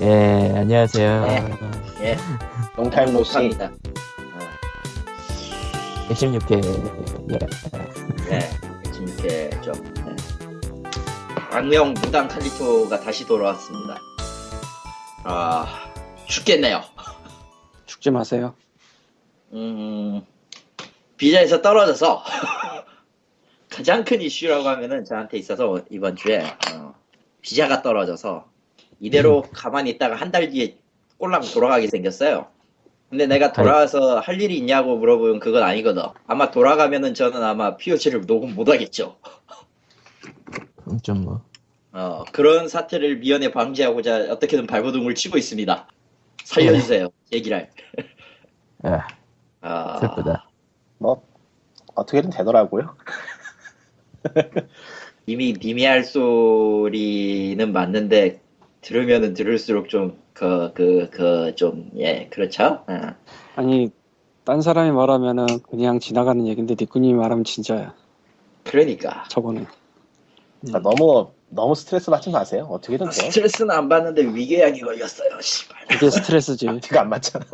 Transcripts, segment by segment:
예, 안녕하세요. 네. 예, 롱타임 노씨 못합니다. 116회, 예. 네, 지금 이렇게 좀 네. 악명 무당 칼리토가 다시 돌아왔습니다. 아, 죽겠네요. 죽지 마세요. 음, 비자에서 떨어져서 가장 큰 이슈라고 하면은 저한테 있어서 이번 주에 어, 비자가 떨어져서 이대로 가만히 있다가 한 달 뒤에 꼴랑 돌아가게 생겼어요. 근데 내가 돌아와서 할 일이 있냐고 물어보면 그건 아니거든. 아마 돌아가면은 저는 아마 POG를 녹음 못 하겠죠. 그럼 좀 뭐, 어, 그런 사태를 미연에 방지하고자 어떻게든 발버둥을 치고 있습니다. 살려주세요. 얘기를. 아, 아, 슬프다. 뭐 어떻게든 되더라고요. 이미 미미할 소리는 맞는데 들으면은 들을수록 좀 그 그 그 좀 예 그렇죠. 어. 아니 딴 사람이 말하면은 그냥 지나가는 얘긴데 니꾸님이 말하면 진짜야. 그러니까 저번에. 그러니까 너무 너무 스트레스 받지 마세요. 어떻게든 돼. 스트레스는 안 받는데 위궤양이 걸렸어요. 씨발. 이게 스트레스지. 티가 안 맞잖아.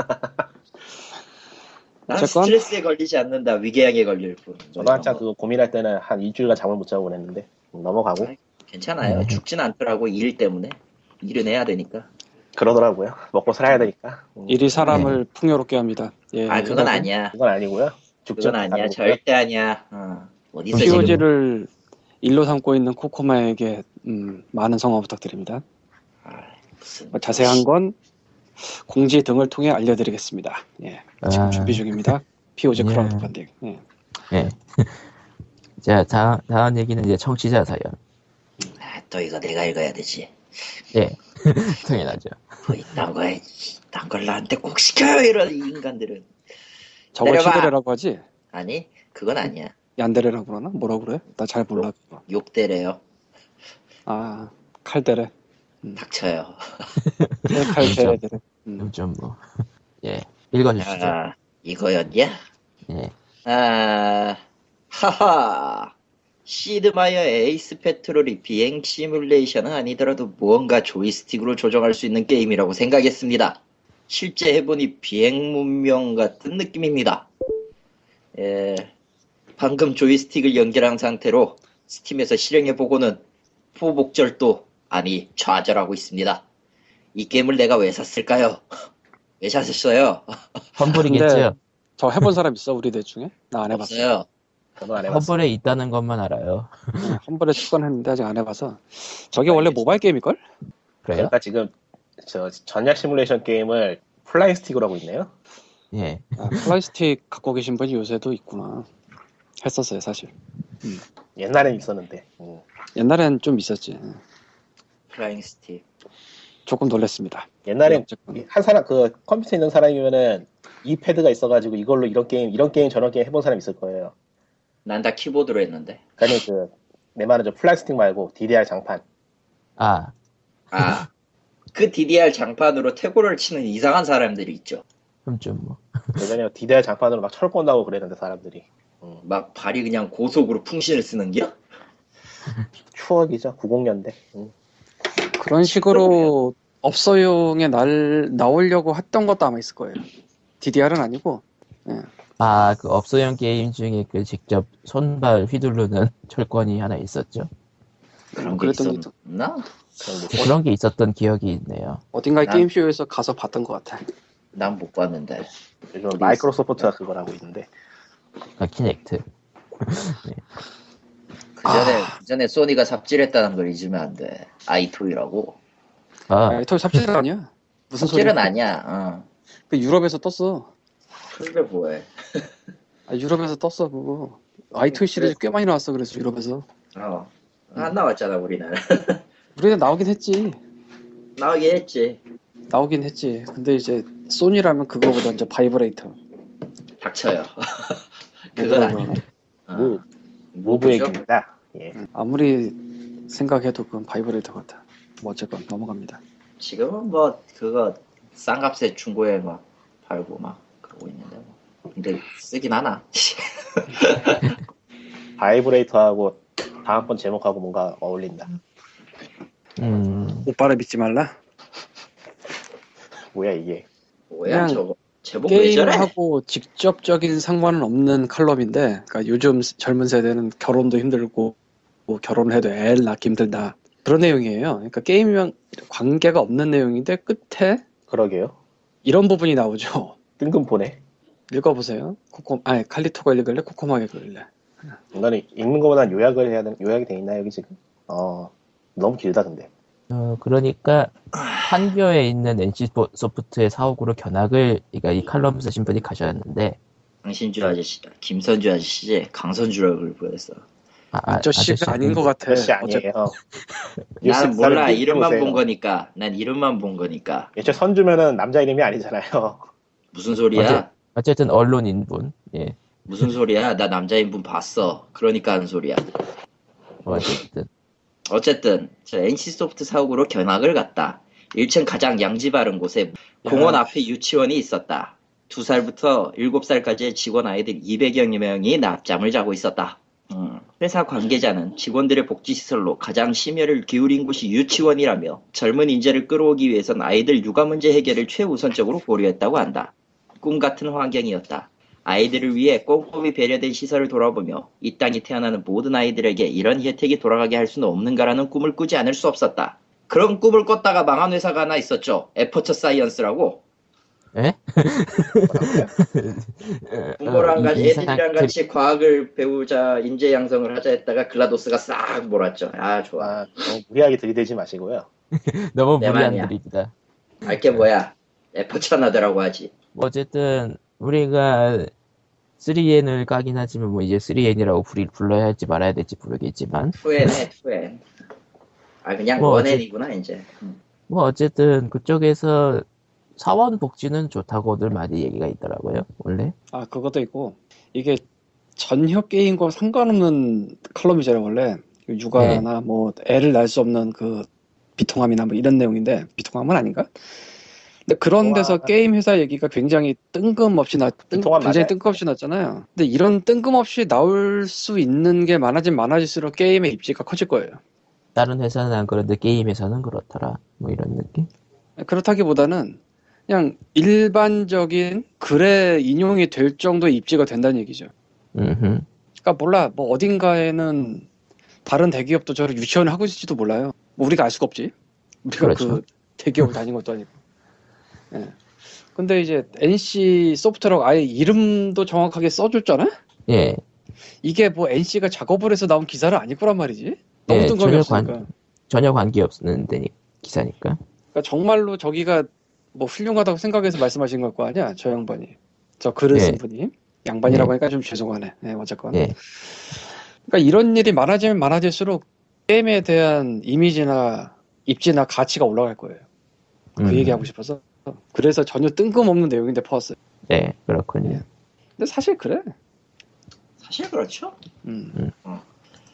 난 어쨌건. 스트레스에 걸리지 않는다. 위궤양에 걸릴 뿐. 저도 한참 그거 고민할 때는 한 일주일간 잠을 못 자고 그랬는데 넘어가고 괜찮아요. 네. 죽진 않더라고 일 때문에 일은 해야 되니까. 그러더라고요. 먹고 살아야 되니까. 음, 일이 사람을 풍요롭게 합니다. 예. 아 그건 아니야. 그건 아니고요. 그건 아니야. 절대 아니야. 어. 어디서 지금 POG를 일로 삼고 있는 코코마에게 음, 많은 성원 부탁드립니다. 아, 무슨 뭐 자세한 건 공지 등을 통해 알려드리겠습니다. 예. 지금 아. 준비 중입니다. POG 예. 크라우드 펀딩. 예. 예. 자, 다, 다음 얘기는 이제 청취자 사연. 아, 또 이거 내가 읽어야 되지. 예. 당연하죠. 뭐 이딴 거에 이딴 걸 나한테 꼭 시켜요 이런 이 인간들은. 저걸 내려봐. 츤데레라고 하지? 아니 그건 아니야. 얀데레라고 그러나? 뭐라고 그래? 나 잘 몰라. 욕데레요. 아 칼데레. 닥쳐요. 칼데레. 음. 그럼 좀 뭐, 예. 읽어주시죠. 아 이거였냐? 예. 아 하하. 시드마이어 에이스 페트롤이 비행 시뮬레이션은 아니더라도 무언가 조이스틱으로 조정할 수 있는 게임이라고 생각했습니다. 실제 해보니 비행 문명 같은 느낌입니다. 예, 방금 조이스틱을 연결한 상태로 스팀에서 실행해보고는 포복절도 아니 좌절하고 있습니다. 이 게임을 내가 왜 샀을까요? 왜 샀었어요? 험블이겠죠? 저 해본 사람 있어 우리 넷 중에? 나 안 해봤어. 없어요. 저도 안 해봤어. 험블에 있다는 것만 알아요. 응, 한 번에 축건했는데 아직 안 해봐서. 저게 원래 모바일 게임일걸? 그래요? 그러니까 지금 저 전략 시뮬레이션 게임을 flying stick으로 하고 있네요. 예. 아, fly stick 갖고 계신 분이 요새도 있구나. 했었어요 사실. 옛날엔 있었는데. 음. 옛날엔 좀 있었지. 응. flying stick. 조금 놀랬습니다. 옛날엔 어쨌건. 한 사람 그 컴퓨터 있는 사람이면은 이 패드가 있어가지고 이걸로 이런 게임 이런 게임 저런 게임 해본 사람 있을 거예요. 난 다 키보드로 했는데. 그러니까 그 내 말은 저 flying stick 말고 DDR 장판. 아, 아, 그 DDR 장판으로 태고를 치는 이상한 사람들이 있죠. 그럼 좀 뭐, 예전에 DDR 장판으로 막 철권 나고 그랬는데 사람들이. 음. 막 발이 그냥 고속으로 풍신을 쓰는 게? 추억이죠. 90년대. 음. 그런 식으로 업소용에 날 나오려고 했던 것도 아마 있을 거예요. DDR은 아니고. 아, 그 업소용 게임 중에 그 직접 손발 휘두르는 철권이 하나 있었죠. 그런 게 그랬던 있었나? 그런 게 있었던 기억이 있네요. 어딘가의 난- 게임쇼에서 가서 봤던 것 같아. 난 못 봤는데. 마이크로소프트가 그걸 하고 있는데. 아, 키넥트. 그 전에, 그 전에 소니가 삽질했다는 걸 잊으면 안 돼. 아이토이라고. 아, 아, 토 삽질 아니야? 무슨 소리야? 삽질은 아니야. 어. 그 유럽에서 떴어. 그게 뭐해. 아, 유럽에서 떴어 그거. 아이토이 시리즈 꽤 많이 나왔어 그래서 유럽에서. 어. 안 나왔잖아, 우리나라. 우리는 나오긴 했지. 나오긴 했지. 나오긴 했지. 근데 이제 소니라면 그거보다 이제 바이브레이터. 닥쳐요. 그건. 무, 무브 뭐죠? 얘기입니다. 예. 아무리 생각해도 그건 바이브레이터 같아. 뭐 어쨌건 넘어갑니다. 지금은 뭐, 그거, 싼값에 중고에 막 팔고 막 그러고 있는데 뭐. 근데 쓰긴 하나. 바이브레이터하고 다음번 제목하고 뭔가 어울린다. 음, 오빠를 믿지 말라. 뭐야 이게? 뭐야 그냥 저거 제목? 게임하고 직접적인 상관은 없는 칼럼인데, 그러니까 요즘 젊은 세대는 결혼도 힘들고 뭐 결혼을 해도 애를 낳기 힘들다 그런 내용이에요. 그러니까 게임이랑 관계가 없는 내용인데 끝에 그러게요. 이런 부분이 나오죠. 뜬금 보네. 읽어보세요. 코코, 아니 칼리토가 읽을래? 코코마가 읽을래? 이거는 읽는 것보단 요약을 해야 되는 요약이 돼 있나 여기 지금? 어 너무 길다 근데. 어, 그러니까 판교에 있는 NC 소프트의 사옥으로 견학을 그러니까 이 칼럼 쓰신 분이 가셨는데 강신주 아저씨, 김선주 아저씨지 강선주라고 보였어. 아, 아, 아 저씨 아닌 것 같아. 어째- 아니에요. 난 몰라 이름만 오세요. 본 거니까. 난 이름만 본 거니까. 애초에 선주면은 남자 이름이 아니잖아요. 무슨 소리야? 어쨌든 언론 인분 예 무슨 소리야? 나 남자 인 분 봤어. 그러니까 하는 소리야. 뭐 어쨌든 어쨌든 저 NC소프트 사옥으로 견학을 갔다. 1층 가장 양지 바른 곳에 공원 앞에 유치원이 있었다. 2살부터 7살까지의 직원 아이들 200여 명이 낮잠을 자고 있었다. 음, 회사 관계자는 직원들의 복지시설로 가장 심혈을 기울인 곳이 유치원이라며 젊은 인재를 끌어오기 위해선 아이들 육아 문제 해결을 최우선적으로 고려했다고 한다. 꿈 같은 환경이었다. 아이들을 위해 꼼꼼히 배려된 시설을 돌아보며 이 땅에 태어나는 모든 아이들에게 이런 혜택이 돌아가게 할 수는 없는가라는 꿈을 꾸지 않을 수 없었다. 그런 꿈을 꿨다가 망한 회사가 하나 있었죠. 에퍼처 사이언스라고. 예? 부모랑 어, 같이 애들이랑 같이 과학을 배우자 인재 양성을 하자 했다가 글라도스가 싹 몰았죠. 아 좋아. 아, 너무 무리하게 들이대지 마시고요. 너무 내 무리한. 드립이다. 알게 뭐야. 에퍼처 나더라고 하지. 뭐 어쨌든 우리가 3N을 까긴 하지만 뭐 이제 3N이라고 불러야 할지 말아야 될지 모르겠지만 2N에 2N. 아 그냥 뭐 원N이구나 이제. 음. 뭐 어쨌든 그쪽에서 사원 복지는 좋다고들 많이 얘기가 있더라고요 원래 아 그것도 있고 이게 전혀 게임과 상관없는 칼럼이잖아요 원래 육아나 뭐 애를 낳을 수 없는 그 비통함이나 뭐 이런 내용인데 비통함은 아닌가? 근데 그런 데서. 게임 회사 얘기가 굉장히 뜬금없이 나 뜬, 굉장히 맞아요. 뜬금없이 났잖아요. 근데 이런 뜬금없이 나올 수 있는 게 많아진 많아질수록 게임의 입지가 커질 거예요. 다른 회사는 안 그런데 게임에서는 그렇더라 뭐 이런 느낌 그렇다기보다는 그냥 일반적인 글에 인용이 될 정도의 입지가 된다는 얘기죠. 음흠. 그러니까 몰라 뭐 어딘가에는 다른 대기업도 저를 유치원을 하고 있을지도 몰라요. 뭐 우리가 알 수가 없지. 우리가 그렇죠. 그 대기업을 다닌 것도 아니고. 예. 근데 이제 NC 소프트라고 아예 이름도 정확하게 써줬잖아. 예 이게 뭐 NC가 작업을 해서 나온 기사는 아닐 거란 말이지. 너무 예, 뜬금이 전혀 없으니까. 관- 전혀 관계 없는 데니 기사니까 그러니까 정말로 저기가 뭐 훌륭하다고 생각해서 말씀하신 걸 거 아니야, 저 양반이. 저 글을 쓴 예. 분이. 양반이라고 예. 하니까 좀 죄송하네. 예, 어쨌건. 예 그러니까 이런 일이 많아지면 많아질수록 게임에 대한 이미지나 입지나 가치가 올라갈 거예요. 그 음. 얘기하고 싶어서. 그래서 전혀 뜬금없는 내용인데 퍼왔어요. 네 그렇군요 근데 사실 그래. 사실 그렇죠. 음.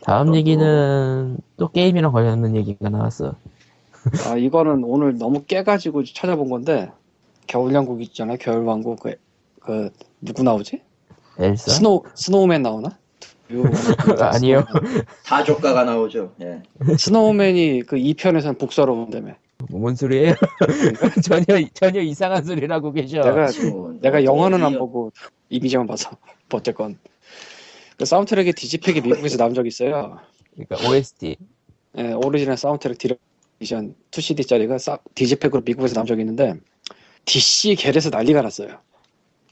다음 그렇고. 얘기는 또 게임이랑 관련된 얘기가 나왔어 아, 이거는 오늘 너무 깨가지고 찾아본 건데, 겨울왕국 있잖아요. 겨울왕국. 그, 그, 누구 나오지? 엘사 snow, snowman 나오나? 요- 아니요. 다 조카가 나오죠. 예. snowman이 그 2편에서는 복수하러 온다며. 뭔 소리예요 전혀 전혀 이상한 소리를 하고 계셔 내가 지금 내가 뭐 영화는 안 보고 이미지만 봐서 어쨌건 그 사운드트랙의 digipak이 미국에서 나온 적이 있어요. 그러니까 OST 예, 오리지널 사운드트랙 디럭스 2CD짜리가 digipak으로 미국에서 나온 적이 있는데 DC 갤에서 난리가 났어요.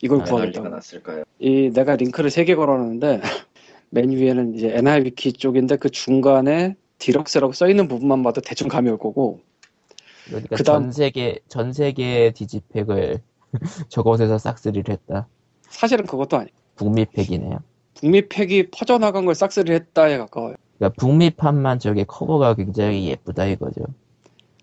이걸 아, 난리가 구하겠다고. 났을까요? 이 내가 링크를 세 개 걸어놨는데 맨 위에는 이제 엔하위키 쪽인데 그 중간에 디럭스라고 써 있는 부분만 봐도 대충 감이 올 거고 그러니까 그다음- 전 세계 전 세계 digipak을 저곳에서 싹쓸이를 했다. 사실은 그것도 아니에요. 북미 팩이네요. 북미 팩이 퍼져나간 걸 싹쓸이 했다에 가까워요. 그러니까 북미판만 저게 커버가 굉장히 예쁘다 이거죠.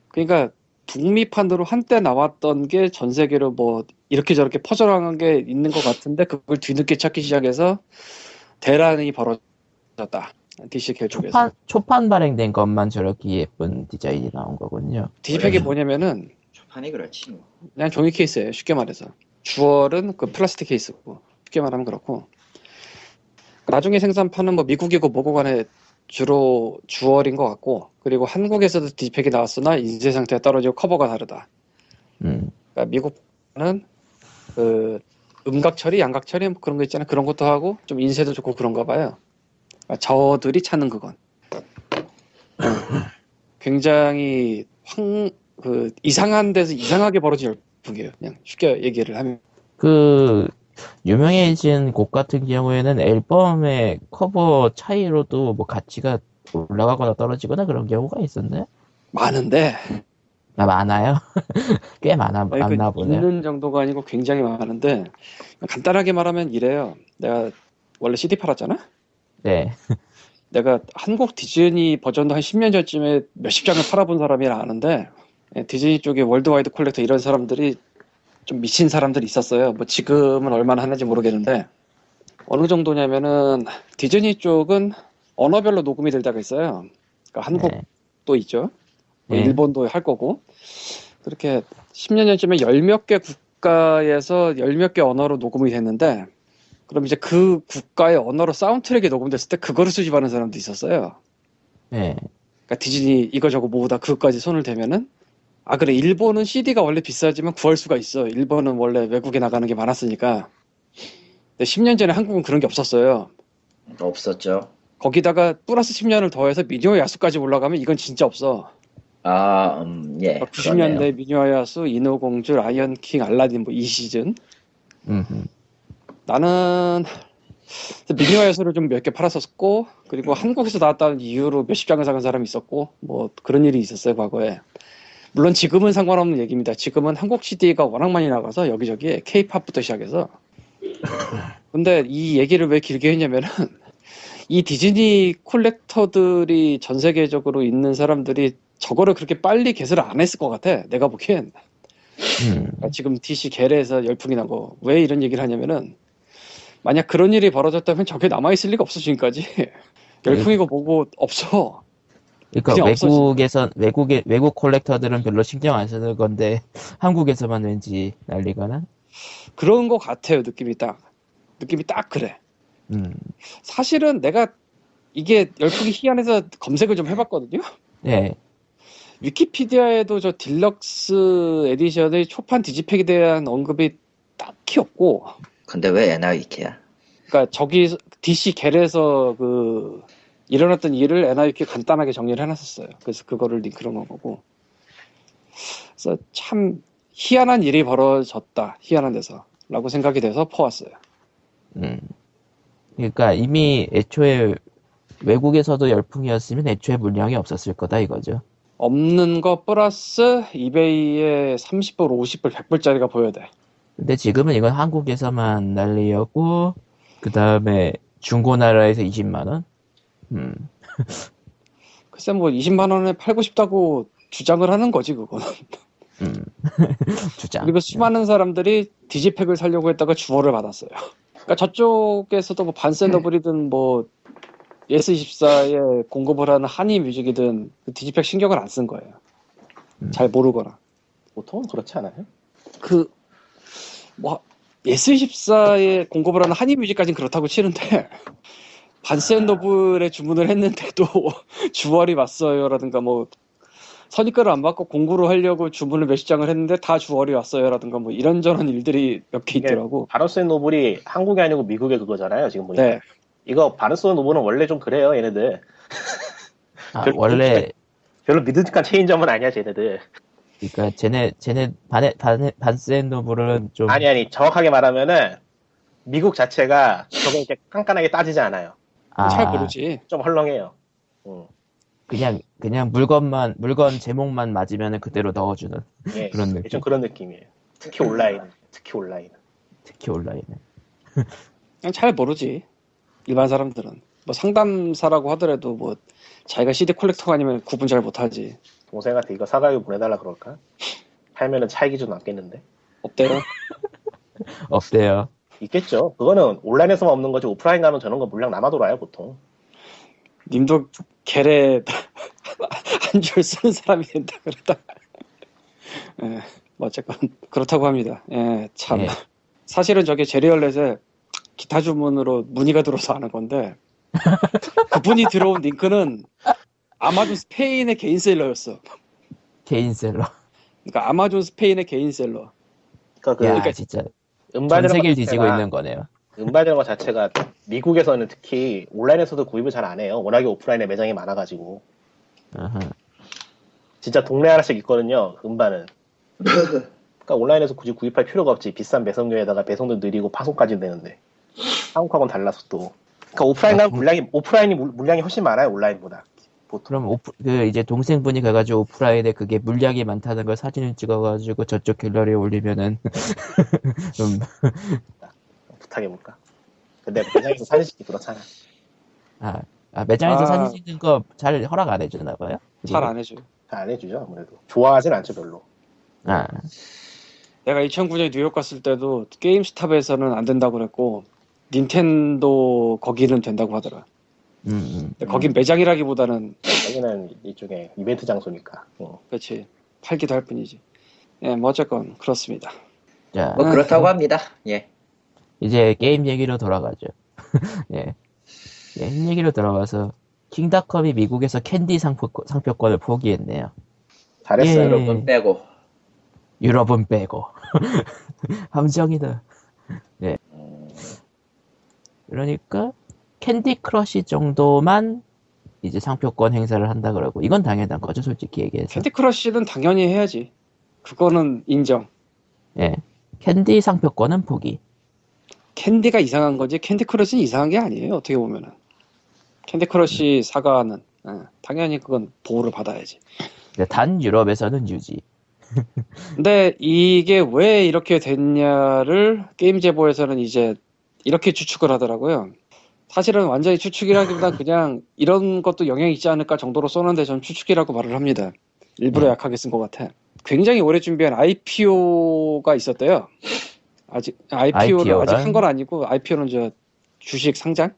그러니까 북미판으로 한때 나왔던 게 전 세계로 뭐 이렇게 저렇게 퍼져나간 게 있는 것 같은데 그걸 뒤늦게 찾기 시작해서 대란이 벌어졌다. DC 겔 쪽에서. 초판 초판 발행된 것만 저렇게 예쁜 디자인이 나온 거군요. 디지팩이 뭐냐면은 초판이 그렇지 뭐. 그냥 종이 케이스예요. 쉽게 말해서. 주얼은 그 플라스틱 케이스고 쉽게 말하면 그렇고 나중에 생산판은 뭐 미국이고 뭐고 간에 주로 주얼인 것 같고 그리고 한국에서도 디지팩이 나왔으나 인쇄 상태가 떨어지고 커버가 다르다. 음, 그러니까 미국은 그 음각 처리, 양각 처리 뭐 그런 거 있잖아요. 그런 것도 하고 좀 인쇄도 좋고 그런가 봐요. 저들이 찾는 그건 굉장히 황 그 이상한 데서 이상하게 벌어진 열풍이에요. 그냥 쉽게 얘기를 하면 그 유명해진 곡 같은 경우에는 앨범의 커버 차이로도 뭐 가치가 올라가거나 떨어지거나 그런 경우가 있었네. 많은데 아 많아요. 꽤 많아 아니, 그 많나 보네. 있는 정도가 아니고 굉장히 많은데 간단하게 말하면 이래요. 내가 원래 CD 팔았잖아. 네. 내가 한국 디즈니 버전도 한 10년 전쯤에 몇십 장을 팔아본 사람이라 아는데 예, 디즈니 쪽에 worldwide collector 이런 사람들이 좀 미친 사람들이 있었어요. 뭐 지금은 얼마나 하는지 모르겠는데 어느 정도냐면은 디즈니 쪽은 언어별로 녹음이 될 때가 있어요. 그러니까 한국도 네. 있죠. 뭐 네. 일본도 할 거고 그렇게 10년 전쯤에 열 몇 개 국가에서 열 몇 개 언어로 녹음이 됐는데 그럼 이제 그 국가의 언어로 사운드트랙이 녹음됐을 때 그거를 수집하는 사람도 있었어요. 네. 그러니까 디즈니 이거 저거 모두 다 그것까지 손을 대면은 아 그래 일본은 CD가 원래 비싸지만 구할 수가 있어. 일본은 원래 외국에 나가는 게 많았으니까. 근데 10년 전에 한국은 그런 게 없었어요. 없었죠. 거기다가 플러스 10년을 더해서 미녀와 야수까지 올라가면 이건 진짜 없어. 아, 음, 예. 90년대 그러네요. 미녀와 야수, 인어공주, 라이언킹, 알라딘 뭐 이 시즌. 음흠. 나는 미니어 야수를 좀 몇 개 팔았었고 그리고 한국에서 나왔다는 이유로 몇십 장을 사간 사람이 있었고 뭐 그런 일이 있었어요 과거에. 물론 지금은 상관없는 얘기입니다. 지금은 한국 CD가 워낙 많이 나가서 여기저기 K-팝부터 시작해서. 근데 이 얘기를 왜 길게 했냐면은 이 디즈니 콜렉터들이 전 세계적으로 있는 사람들이 저거를 그렇게 빨리 개설을 안 했을 것 같아. 내가 보기엔. 음. 지금 DC 계례에서 열풍이 나고 왜 이런 얘기를 하냐면은 만약 그런 일이 벌어졌다면 저게 남아있을 리가 없어 지금까지. 열풍이고 뭐고 없어. 그러니까 외국에선 외국의 외국 콜렉터들은 별로 신경 안 쓰는 건데 한국에서만 왠지 난리가 그런 것 같아요 느낌이 딱. 느낌이 딱 그래. 음. 사실은 내가 이게 열풍이 희한해서 검색을 좀 해봤거든요. 네. 위키피디아에도 저 deluxe edition의 초판 digipak에 대한 언급이 딱히 없고, 근데 왜 엔하위키야? 그러니까 저기 DC 갤에서 그 일어났던 일을 NIK 간단하게 정리를 해놨었어요. 그래서 그거를 링크로 넣은 거고. 그래서 참 희한한 일이 벌어졌다. 희한한 데서라고 생각이 돼서 퍼왔어요. 음. 그러니까 이미 애초에 외국에서도 열풍이었으면 애초에 물량이 없었을 거다 이거죠. 없는 거 플러스 이베이에 30불, 50불, 100불짜리가 보여야 돼. 근데 지금은 이건 한국에서만 난리였고 그 다음에 중고나라에서 20만 원. 음. 글쎄 뭐 20만 원에 팔고 싶다고 주장을 하는 거지 그거는. 음. 주장. 그리고 수많은 사람들이 디지팩을 사려고 했다가 주어를 받았어요. 그러니까 저쪽에서도 뭐 반스앤노블이든 뭐 예스24에 공급을 하는 한이 뮤직이든 그 digipak 신경을 안 쓴 거예요. 음. 잘 모르거나. 보통은 그렇지 않아요? 그, 뭐, 예스24에 공급을 하는 한이 뮤직까지는 그렇다고 치는데, 반스앤노블에 주문을 했는데도 jewel이 왔어요라든가 뭐, 선입금을 안 받고 공구를 하려고 주문을 몇십 장을 했는데 다 jewel이 왔어요라든가 뭐 이런저런 일들이 몇 개 있더라고. 반스 앤 노블이 한국이 아니고 미국의 그거잖아요. 지금 보니까. 네. 이거 반스 앤 노블은 원래 좀 그래요. 얘네들. 아, 별- 원래 별로 믿음직한 체인점은 아니야. 쟤네들. 그러니까 쟤네 쟤네 반에 반에 반스앤노블은 좀 아니 아니 정확하게 말하면은 미국 자체가 저거 이렇게 깐깐하게 따지지 않아요. 아, 잘 모르지. 좀 헐렁해요. 음. 그냥 그냥 물건만 물건 제목만 맞으면 그대로 넣어주는 예, 그런 느낌. 좀 그런 느낌이에요. 특히 온라인, 특히 온라인. 특히 온라인은. 그냥 잘 모르지. 일반 사람들은. 뭐 상담사라고 하더라도 뭐 자기가 CD 콜렉터가 아니면 구분 잘 못하지. 동생한테 이거 사가지고 보내달라 그럴까? 팔면은 차익이 좀 남겠는데? 없대요. 없대요. 있겠죠. 그거는 온라인에서만 없는 거지 오프라인 가면 저런 거 물량 남아 돌아요 보통. 님도 겔에 한줄 쓰는 사람이 된다 그러다. 예, 뭐 어쨌건 그렇다고 합니다. 예, 참. 예. 사실은 저게 제리얼렛에 기타 주문으로 문의가 들어서 하는 건데 그분이 들어온 링크는 아마존 스페인의 개인 셀러였어. 개인 셀러. 그러니까 아마존 스페인의 개인 셀러. 그러니까 그야 진짜 전 음반이라는 세계를 것 뒤지고 있는 거네요. 음반이라는 것 자체가 미국에서는 특히 온라인에서도 구입을 잘 안 해요. 워낙에 오프라인에 매장이 많아가지고. 진짜 동네 하나씩 있거든요. 음반은. 그러니까 온라인에서 굳이 구입할 필요가 없지. 비싼 배송료에다가 배송도 느리고 파송까지 되는데 한국하고는 달라서 또. 그러니까 오프라인 아, 가면 물량이 오프라인이 물- 물량이 훨씬 많아요. 온라인보다. 보통. 그럼 오프 그 이제 동생분이 가가지고 오프라인에 그게 물량이 많다는 걸 사진을 찍어가지고 저쪽 갤러리에 올리면은 좀 부탁해볼까? 근데 매장에서 사진 찍기 그렇잖아. 아, 아, 매장에서 아. 사진 찍는 거 잘 허락 안 해주나 봐요? 잘 안 해줘요. 잘 안 해주죠. 아무래도. 좋아하진 않죠, 별로. 아, 내가 2009년에 뉴욕 갔을 때도 게임스탑에서는 안 된다고 그랬고 닌텐도 거기는 된다고 하더라. 음, 음. 근데 거긴 매장이라기보다는 여기는 이쪽에 이벤트 장소니까. 어. 그렇지 팔기도 할 뿐이지. 예, 뭐 어쨌건 그렇습니다. 자, 뭐 그렇다고 합니다. 예. 이제 게임 얘기로 돌아가죠. 예. 게임 얘기로 돌아가서 킹닷컴이 미국에서 캔디 상표권, 상표권을 포기했네요. 잘했어요. 예. 유럽은 빼고. 유럽은 빼고. 함정이다. 음, 그러니까 캔디 크러쉬 정도만 이제 상표권 행사를 한다 그러고 이건 당연한 거죠, 솔직히 얘기해서. 캔디 크러쉬는 당연히 해야지. 그거는 인정. 예. 캔디 상표권은 포기. 캔디가 이상한 거지 캔디 크러쉬는 이상한 게 아니에요. 어떻게 보면은 캔디 크러쉬 사가는 예, 당연히 그건 보호를 받아야지. 단 유럽에서는 유지. 근데 이게 왜 이렇게 됐냐를 Gamezebo에서는 이제 이렇게 추측을 하더라고요. 사실은 완전히 추측이라기보다 그냥 이런 것도 영향이 있지 않을까 정도로 썼는데 전 추측이라고 말을 합니다. 일부러 네. 약하게 쓴 것 같아. 굉장히 오래 준비한 IPO가 있었대요. 아직 IPO는 IPO 란? 아직 한 건 아니고 IPO는 저 주식 상장,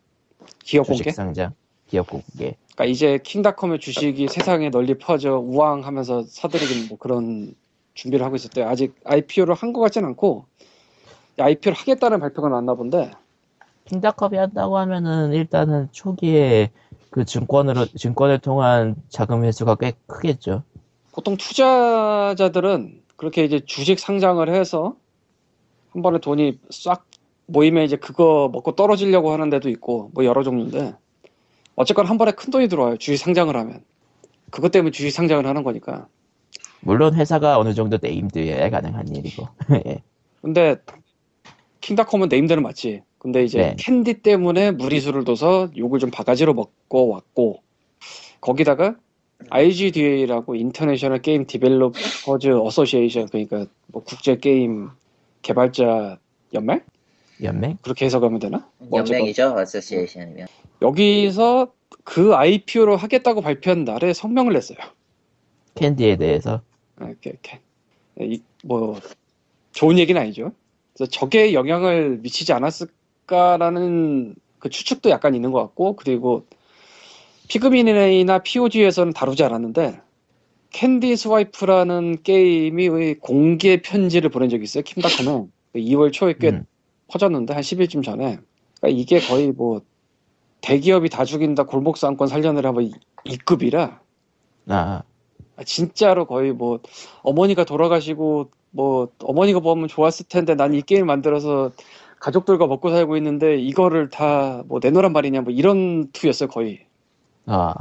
기업 공개. 주식 상장, 기업 공개. 그러니까 이제 킹닷컴의 주식이 세상에 널리 퍼져 우왕하면서 사들이는 뭐 그런 준비를 하고 있었대요. 아직 IPO를 한 것 같진 않고 IPO를 하겠다는 발표가 났나 본데 킹닷컴이 한다고 하면은 일단은 초기에 그 증권으로 증권을 통한 자금 회수가 꽤 크겠죠. 보통 투자자들은 그렇게 이제 주식 상장을 해서 한 번에 돈이 싹 모이면 이제 그거 먹고 떨어지려고 하는 데도 있고 뭐 여러 종류인데 어쨌건 한 번에 큰 돈이 들어와요. 주식 상장을 하면 그것 때문에 주식 상장을 하는 거니까. 물론 회사가 어느 정도 named여야 가능한 일이고. 예. 근데 킹닷컴은 named는 맞지. 근데 이제 네. 캔디 때문에 무리수를 둬서 욕을 좀 바가지로 먹고 왔고 거기다가 IGDA라고 International Game Developers Association 그러니까 뭐 국제 게임 개발자 연맹 연맹? 그렇게 해석하면 되나? 뭐 연맹이죠, association이면. 여기서 그 IPO를 하겠다고 발표한 날에 성명을 냈어요. 캔디에 대해서. 아, 이렇게, 이렇게. 이, 뭐 좋은 얘기는 아니죠. 그래서 저게 영향을 미치지 않았을 까라는 그 추측도 약간 있는 것 같고 그리고 피그민이나 POG에서는 다루지 않았는데 캔디 스와이프라는 게임이 공개 편지를 보낸 적이 있어요. 킹닷컴에 2월 초에 꽤 음. 퍼졌는데 한 10일쯤 전에 그러니까 이게 거의 뭐 대기업이 다 죽인다 골목 상권 살려내라 뭐 이- 이급이라 아, 아, 진짜로 거의 뭐 어머니가 돌아가시고 뭐 어머니가 보면 좋았을 텐데 난 이 게임 만들어서 가족들과 먹고 살고 있는데 이거를 다 뭐 내놓으란 말이냐 뭐 이런 투였어요 거의 아.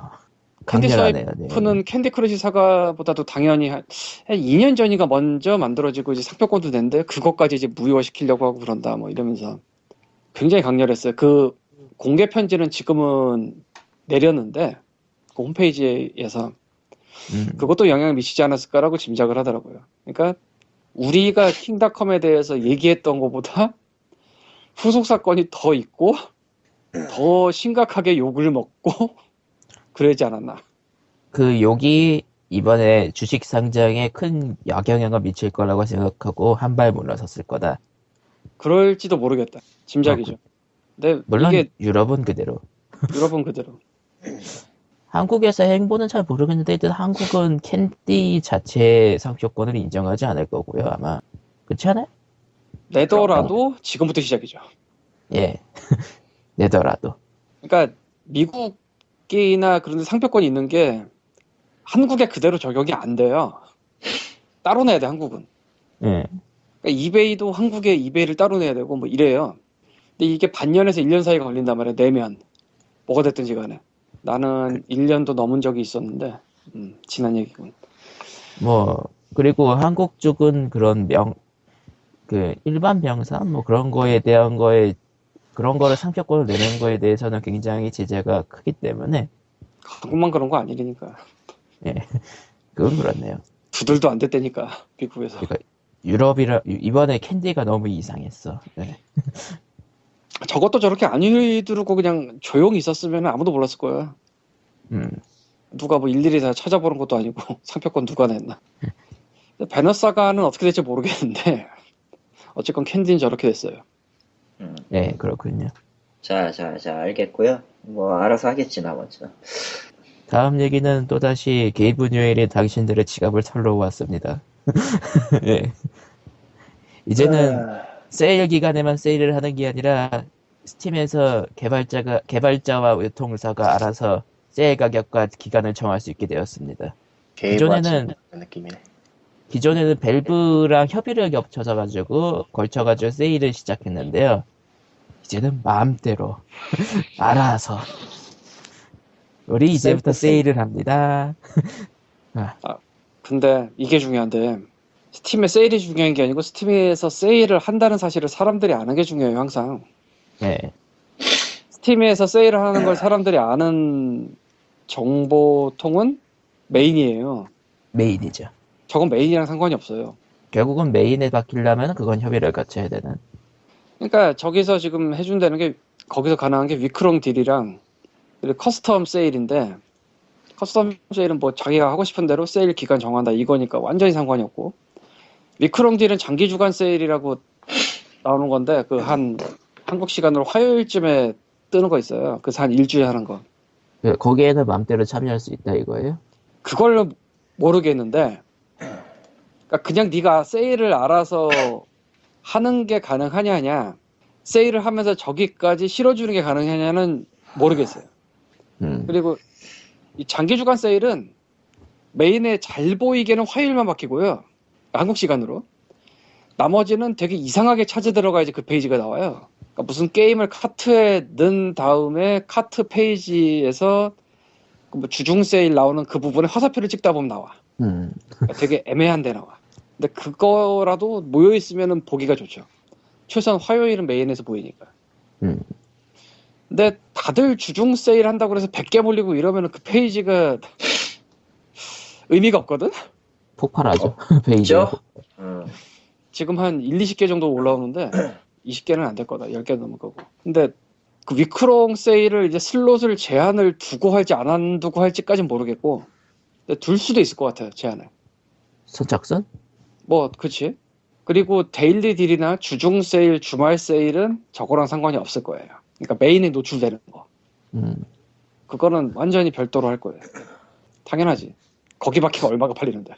캔디 강렬하네요. 네. 스와이프는 캔디 크러쉬 사가보다도 당연히 한, 한 2년 전인가 먼저 만들어지고 이제 상표권도 냈는데 그것까지 이제 무효화시키려고 하고 그런다 뭐 이러면서 굉장히 강렬했어요 그 공개 편지는 지금은 내렸는데 그 홈페이지에서 음. 그것도 영향을 미치지 않았을까라고 짐작을 하더라고요. 그러니까 우리가 킹닷컴에 대해서 얘기했던 것보다 후속 사건이 더 있고 더 심각하게 욕을 먹고 그러지 않았나. 그 욕이 이번에 주식 상장에 큰 역영향을 미칠 거라고 생각하고 한 발 물러섰을 거다. 그럴지도 모르겠다. 짐작이죠. 근데 물론 이게 유럽은 그대로. 유럽은 그대로. 한국에서 행보는 잘 모르겠는데 일단 한국은 캔디 자체 상표권을 인정하지 않을 거고요 아마 그렇지 않아요? 내더라도 지금부터 시작이죠. 예 내더라도 그러니까 미국이나 그런 데 상표권이 있는 게 한국에 그대로 적용이 안 돼요. 따로 내야 돼 한국은. 예 그러니까 이베이도 한국에 이베이를 따로 내야 되고 뭐 이래요. 근데 이게 반년에서 1년 사이가 걸린단 말이야. 내면 뭐가 됐든지 간에. 나는 1년도 넘은 적이 있었는데 음, 지난 얘기군. 뭐 그리고 한국 쪽은 그런 명 그 일반 병사 뭐 그런 거에 대한 거에 그런 거를 상표권을 내는 거에 대해서는 굉장히 제재가 크기 때문에 한국만 그런 거 아니니까. 그건 그렇네요. 두들도 안 됐다니까 미국에서. 그러니까 유럽이라 이번에 캔디가 너무 이상했어. 네. 저것도 저렇게 안 휘두르고 그냥 조용히 있었으면 아무도 몰랐을 거야. 음, 누가 뭐 일일이 다 찾아보는 것도 아니고 상표권 누가 냈나. 베너사가는 어떻게 될지 모르겠는데 어쨌건 캔디는 저렇게 됐어요. 음. 네 그렇군요. 자, 자, 자, 알겠고요. 뭐 알아서 하겠지 나머지는. 다음 얘기는 또다시 게이브 뉴엘이 당신들의 지갑을 털러 왔습니다. 예. 이제는 아, 세일 기간에만 세일을 하는 게 아니라 스팀에서 개발자가 개발자와 유통사가 알아서 세일 가격과 기간을 정할 수 있게 되었습니다. 기존에는- 느낌이네. 기존에는 밸브랑 협의를 겹쳐서 가지고 걸쳐 가지고 세일을 시작했는데요. 이제는 마음대로 알아서 우리 이제부터 세일. 세일을 합니다. 근데 이게 중요한데 스팀의 세일이 중요한 게 아니고 스팀에서 세일을 한다는 사실을 사람들이 아는 게 중요해요 항상. 네, 스팀에서 세일을 하는 걸 사람들이 아는 정보통은 메인이에요. 메인이죠. 저건 메인이랑 상관이 없어요. 결국은 메인에 바뀌려면 그건 협의를 거쳐야 되는. 그러니까 저기서 지금 해준다는 게 거기서 가능한 게 weeklong deal이랑 custom 세일인데 custom 세일은 뭐 자기가 하고 싶은 대로 세일 기간 정한다 이거니까 완전히 상관이 없고 위크롱 딜은 장기 주간 세일이라고 나오는 건데 그 한 한국 시간으로 화요일쯤에 뜨는 거 있어요. 그래서 한 일주일 하는 거. 그, 거기에는 마음대로 참여할 수 있다 이거예요? 그걸 모르겠는데 그러니까 그냥 네가 세일을 알아서 하는 게 가능하냐냐 세일을 하면서 저기까지 실어주는 게 가능하냐는 모르겠어요. 음, 그리고 이 장기 주간 세일은 메인에 잘 보이게는 화요일만 바뀌고요. 한국 시간으로. 나머지는 되게 이상하게 찾아 들어가야지 그 페이지가 나와요. 그러니까 무슨 게임을 카트에 넣은 다음에 카트 페이지에서 그뭐 주중 세일 나오는 그 부분에 화살표를 찍다 보면 나와. 음, 그러니까 되게 애매한 데 나와. 근데 그거라도 모여 있으면 보기가 좋죠. 최소한 화요일은 메인에서 보이니까. 음. 근데 다들 주중 세일 한다고 해서 100개 몰리고 이러면 그 페이지가 의미가 없거든? 폭발하죠 페이지. 그죠? 음. 지금 한 1, 20개 정도 올라오는데 20개는 안 될 거다. 10개 넘을 거고. 근데 그 week long 세일을 이제 슬롯을 제한을 두고 할지 안 두고 할지까진 모르겠고 둘 수도 있을 것 같아요. 제한을. 선착순? 뭐 그치 그리고 daily deal이나 주중 세일 주말 세일은 저거랑 상관이 없을 거예요 그러니까 메인에 노출되는 거 음, 그거는 완전히 별도로 할 거예요 당연하지 거기 밖에 얼마가 팔리는데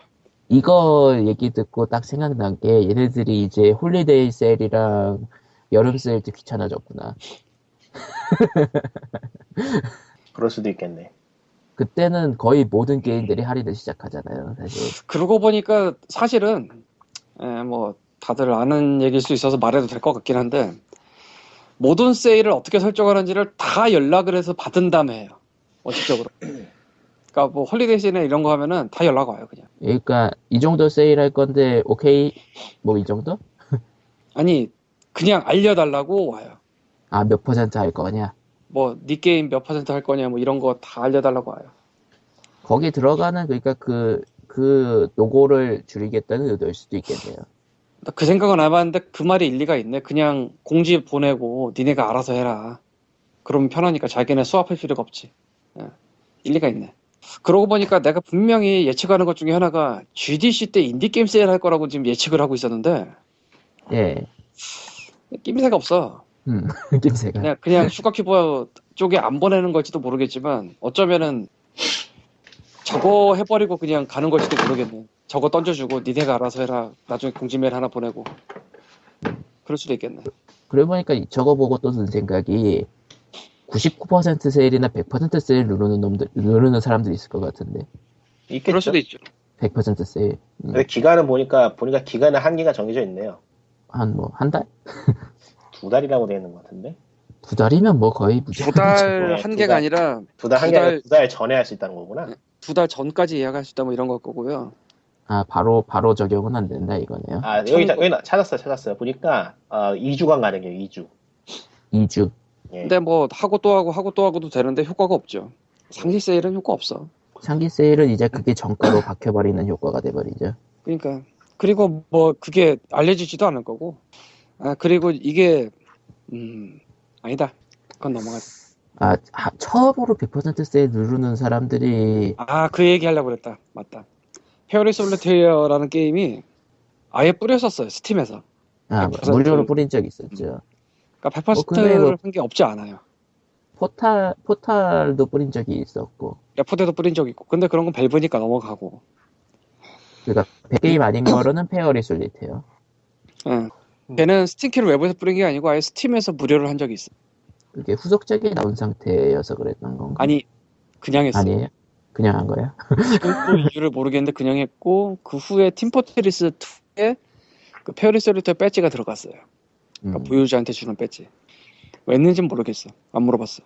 이거 얘기 듣고 딱 생각난 게 얘네들이 이제 holiday 세일이랑 여름 세일도 귀찮아졌구나. 그럴 수도 있겠네. 그때는 거의 모든 게임들이 할인을 시작하잖아요, 사실. 그러고 보니까 사실은 에, 뭐 다들 아는 얘기일 수 있어서 말해도 될 것 같긴 한데 모든 세일을 어떻게 설정하는지를 다 연락을 해서 받은 다음에 해요 원칙적으로 그러니까 뭐 holiday 세일이나 이런 거 하면은 다 연락 와요 그냥 그러니까 이 정도 세일할 건데 오케이 뭐 이 정도? 아니 그냥 알려달라고 와요 아 몇 퍼센트 할 거냐? 뭐네 게임 몇 퍼센트 할 거냐 뭐 이런 거 다 알려달라고 와요. 거기 들어가는 그러니까 그그 노고를 줄이겠다는 의도일 수도 있겠네요. 나그 생각은 안 해봤는데 그 말이 일리가 있네. 그냥 공지 보내고 니네가 알아서 해라. 그러면 편하니까 자기네 수합할 필요가 없지. 예, 일리가 있네. 그러고 보니까 내가 분명히 예측하는 것 중에 하나가 GDC 때 인디게임 세일 할 거라고 지금 예측을 하고 있었는데 예, 낌새가 없어. 음, 낌새가. 그냥 그냥 슈가큐브 쪽에 안 보내는 걸지도 모르겠지만 어쩌면은 저거 해버리고 그냥 가는 걸지도 모르겠네. 저거 던져주고 니네가 알아서 해라. 나중에 공지 메일 하나 보내고. 그럴 수도 있겠네. 그러고 보니까 저거 보고 또 든 생각이 99% 세일이나 100% 세일 누르는 놈들 누르는 사람들이 있을 것 같은데 있겠죠. 그럴 수도 있죠. 100% 세일. 음. 근데 기간은 보니까 보니까 기간에 한계가 정해져 있네요. 한 뭐 한 달? 두 달이라고 되어 있는 것 같은데 두 달이면 뭐 거의 무조건 두달 네, 한두 개가 달. 아니라 두 달한두개 아니라 달- 두달 전에 할 수 있다는 거구나. 두 달 전까지 예약할 수 있다 뭐 이런 걸 거고요. 아 바로 바로 적용은 안 된다 이거네요. 아 여기 참고- 여기 나- 찾았어요 찾았어요 보니까 어, 2주간 가능해요 2주. 2주. 예. 근데 뭐 하고 또 하고 하고 또 하고도 되는데 효과가 없죠. 상시 세일은 효과 없어. 상기 세일은 이제 그게 정가로 박혀버리는 효과가 돼버리죠. 그러니까 그리고 뭐 그게 알려지지도 않을 거고. 아 그리고 이게 음 아니다. 그건 넘어가. 아 하- 처음으로 100% 세일 누르는 사람들이 아 그 얘기 하려고 그랬다. 맞다. 페어리 솔리테이어라는 게임이 아예 뿌렸었어요 스팀에서. 아, 100% 무료로 뿌린 적이 있었죠. 그러니까 어, 근데 뭐- 100%를 한게 없지 않아요. 포탈 포탈도 뿌린 적이 있었고 레포데도 뿌린 적 있고. 근데 그런 건 밸브니까 넘어가고. 그러니까 100게임 아닌 거로는 페어리 솔리테어요. 응. 걔는 스팀키를 외부에서 뿌린 게 아니고 아예 스팀에서 무료로 한 적이 있어. 그게 후속작이 나온 상태여서 그랬던 건가? 아니 그냥 했어. 아니에요? 그냥 한 거야? 지금도 이유를 모르겠는데 그냥 했고 그 후에 팀포트리스 2에 그 페어리솔리터 배지가 들어갔어요. 그러니까 음. 부유자한테 주는 배지. 왜 했는지는 모르겠어. 안 물어봤어.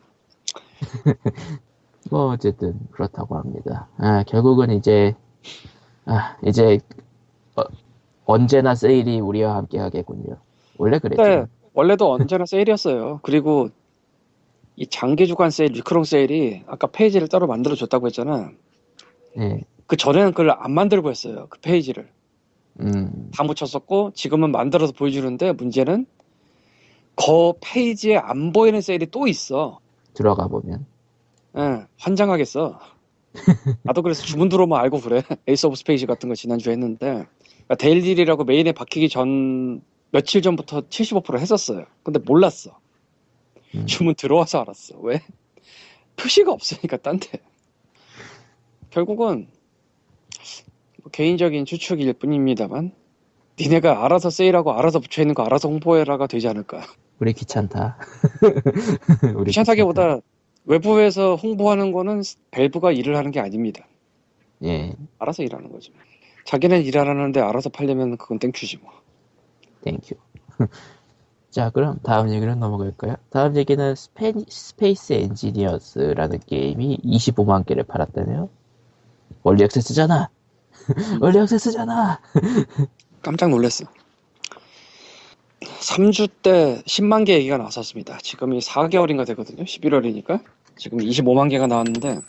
뭐 어쨌든 그렇다고 합니다. 아, 결국은 이제 아, 이제 어, 언제나 세일이 우리와 함께 하겠군요. 원래 그랬죠. 근데 원래도 언제나 세일이었어요. 그리고 이 장기 주간 세일, week long 세일이 아까 페이지를 따로 만들어 줬다고 했잖아. 네. 그 전에는 그걸 안 만들고 했어요. 그 페이지를 음, 다 묻혔었고 지금은 만들어서 보여주는데 문제는 그 페이지에 안 보이는 세일이 또 있어. 들어가 보면 예, 환장하겠어. 나도 그래서 주문 들어오면 알고 그래. 에이스 오브 스페이드 같은 거 지난주에 했는데 그러니까 데일딜이라고 메인에 박히기 전 며칠 전부터 75% 했었어요. 근데 몰랐어. 음. 주문 들어와서 알았어. 왜? 표시가 없으니까 딴데. 결국은 뭐 개인적인 추측일 뿐입니다만 니네가 알아서 세일하고 알아서 붙여 있는 거 알아서 홍보해라가 되지 않을까. 우리 귀찮다. 우리 귀찮다기보다 외부에서 홍보하는 거는 밸브가 일을 하는 게 아닙니다. 예, 알아서 일하는 거지. 자기는 일 안 하는데 알아서 팔려면 그건 thank you지 뭐. thank you. 자, 그럼 다음 얘기로 넘어갈까요? 다음 얘기는 스페, 스페이스 엔지니어스라는 게임이 25만 개를 팔았다네요. early access잖아. early access잖아. 깜짝 놀랐어. 3주 때 10만 개 얘기가 나왔었습니다. 지금이 4개월인가 되거든요. 11월이니까. 지금 25만 개가 나왔는데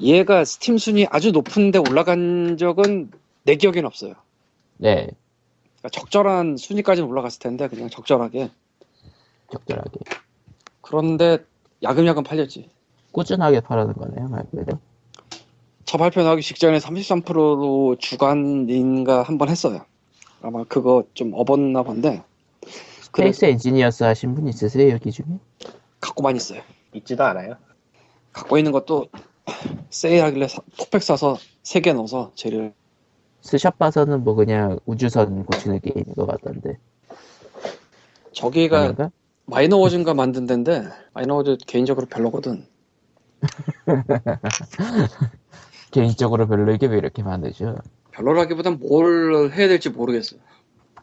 얘가 스팀 순위 아주 높은데 올라간 적은 내 기억엔 없어요. 네, 그러니까 적절한 순위까지는 올라갔을 텐데 그냥 적절하게. 적절하게. 그런데 야금야금 팔렸지. 꾸준하게 팔아는 거네요, 말 그대로. 저 발표 나오기 직전에 33%로 주간인가 한 번 했어요. 아마 그거 좀 업었나 본데 스페이스 엔지니어스 하신 분 있으세요, 여기 중에? 갖고만 있어요. 있지도 않아요. 갖고 있는 것도 세일하길래 사- four pack 사서 3개 넣어서 재료를 스샷 봐서는 뭐 그냥 우주선 고치는 게임인 것 같던데. 저기가 아닌가? 마이너 워즈인가 만든 데인데 마이너 워즈 개인적으로 별로거든. 개인적으로 별로 이게 왜 이렇게 만드죠? 별로라기보단 뭘 해야 될지 모르겠어.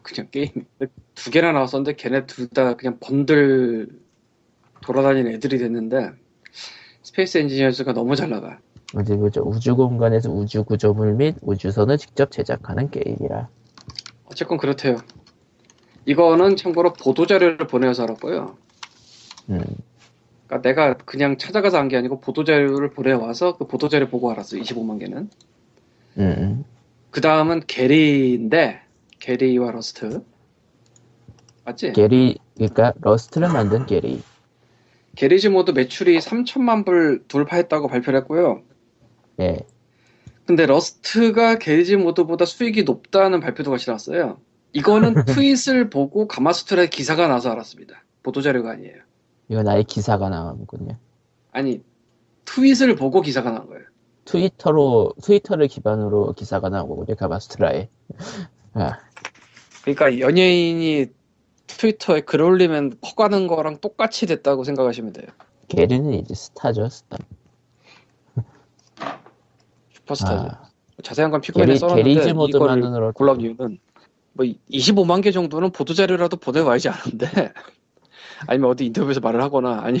그냥 게임 두 개나 나왔었는데 걔네 둘 다 그냥 번들 돌아다니는 애들이 됐는데 스페이스 엔지니어스가 너무 잘 나가. 어디 보죠. 우주 공간에서 우주 구조물 및 우주선을 직접 제작하는 게임이라. 어쨌건 그렇대요. 이거는 참고로 보도 자료를 보내서 알았고요. 음, 그러니까 내가 그냥 찾아가서 한 게 아니고 보도 자료를 보내 와서 그 보도 자료 보고 알았어. 25만 개는. 음, 음. 그 다음은 게리인데 게리와 러스트 맞지? 게리, 그러니까 러스트를 만든 게리. 게리즈 모드 매출이 3천만 불 돌파했다고 발표를 했고요. 예, 근데 러스트가 게리즈 모드보다 수익이 높다는 발표도 같이 나왔어요. 이거는 트윗을 보고 가마수트라의 기사가 나서 알았습니다. 보도자료가 아니에요. 이건 아예 기사가 나오는군요. 아니 트윗을 보고 기사가 나온 거예요. 트위터로, 트위터를 기반으로 기사가 나오군요, 가바스트라에. 아, 그러니까 연예인이 트위터에 글 올리면 퍼가는 거랑 똑같이 됐다고 생각하시면 돼요. 게리는 이제 스타죠, 스타. 슈퍼스타죠. 아, 자세한 건 게리, 써놨는데 이걸 골라온 이유는 뭐 25만 개 정도는 보도 자료라도 보내와야지 않은데 아니면 어디 인터뷰에서 말을 하거나 아니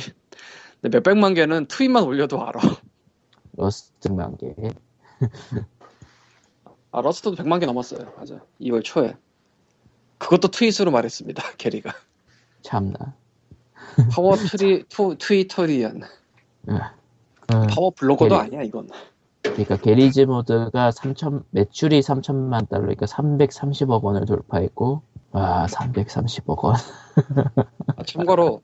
근데 몇백만 개는 트윗만 올려도 알아. 러스트만 개. 아 러스트도 100만 개 넘었어요. 맞아. 2월 초에. 그것도 트윗으로 말했습니다. 게리가. 참나. 파워 트리 투, 트위터리안. 음, 파워 블로거도 게리. 아니야 이건. 그러니까 게리즈 모드가 3천 매출이 3천만 달러니까 330억 원을 돌파했고 와 330억 원. 아, 참고로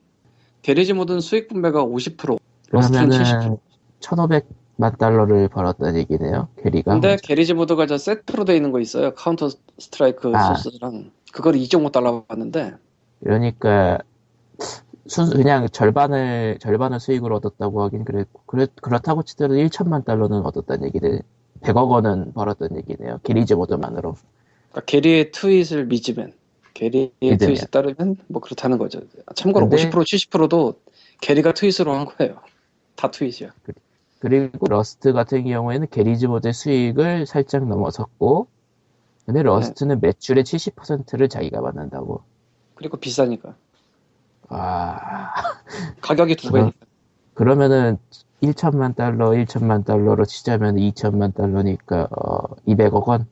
Garry's Mod는 수익 분배가 50%. Rust는 그러면은 70%. 1,500만 달러를 벌었다는 얘기네요. 게리가. 근데 Garry's Mod가 저 세트로 돼 있는 거 있어요. Counter-Strike 아. Source랑 그걸 2.5달러 받는데 그러니까 순 그냥 절반을 절반을 수익을 얻었다고 하긴 그래 그래 그렇다고 치더라도 1천만 달러는 얻었다는 얘기를 100억 원은 벌었던 얘기네요. Garry's Mod만으로. 그러니까 게리의 트윗을 믿으면 게리의 믿으면. 트윗에 따르면 뭐 그렇다는 거죠. 참고로 근데- 50% 70%도 게리가 트윗으로 한 거예요. 다 트윗이야. 그리고 Rust 같은 경우에는 Garry's Mod의 수익을 살짝 넘어섰고 근데 Rust는 매출의 70%를 자기가 받는다고. 그리고 비싸니까 와 가격이 두 배니까. 그러면은 1천만 달러, 1천만 달러로 치자면 2천만 달러니까 어, 200억 원.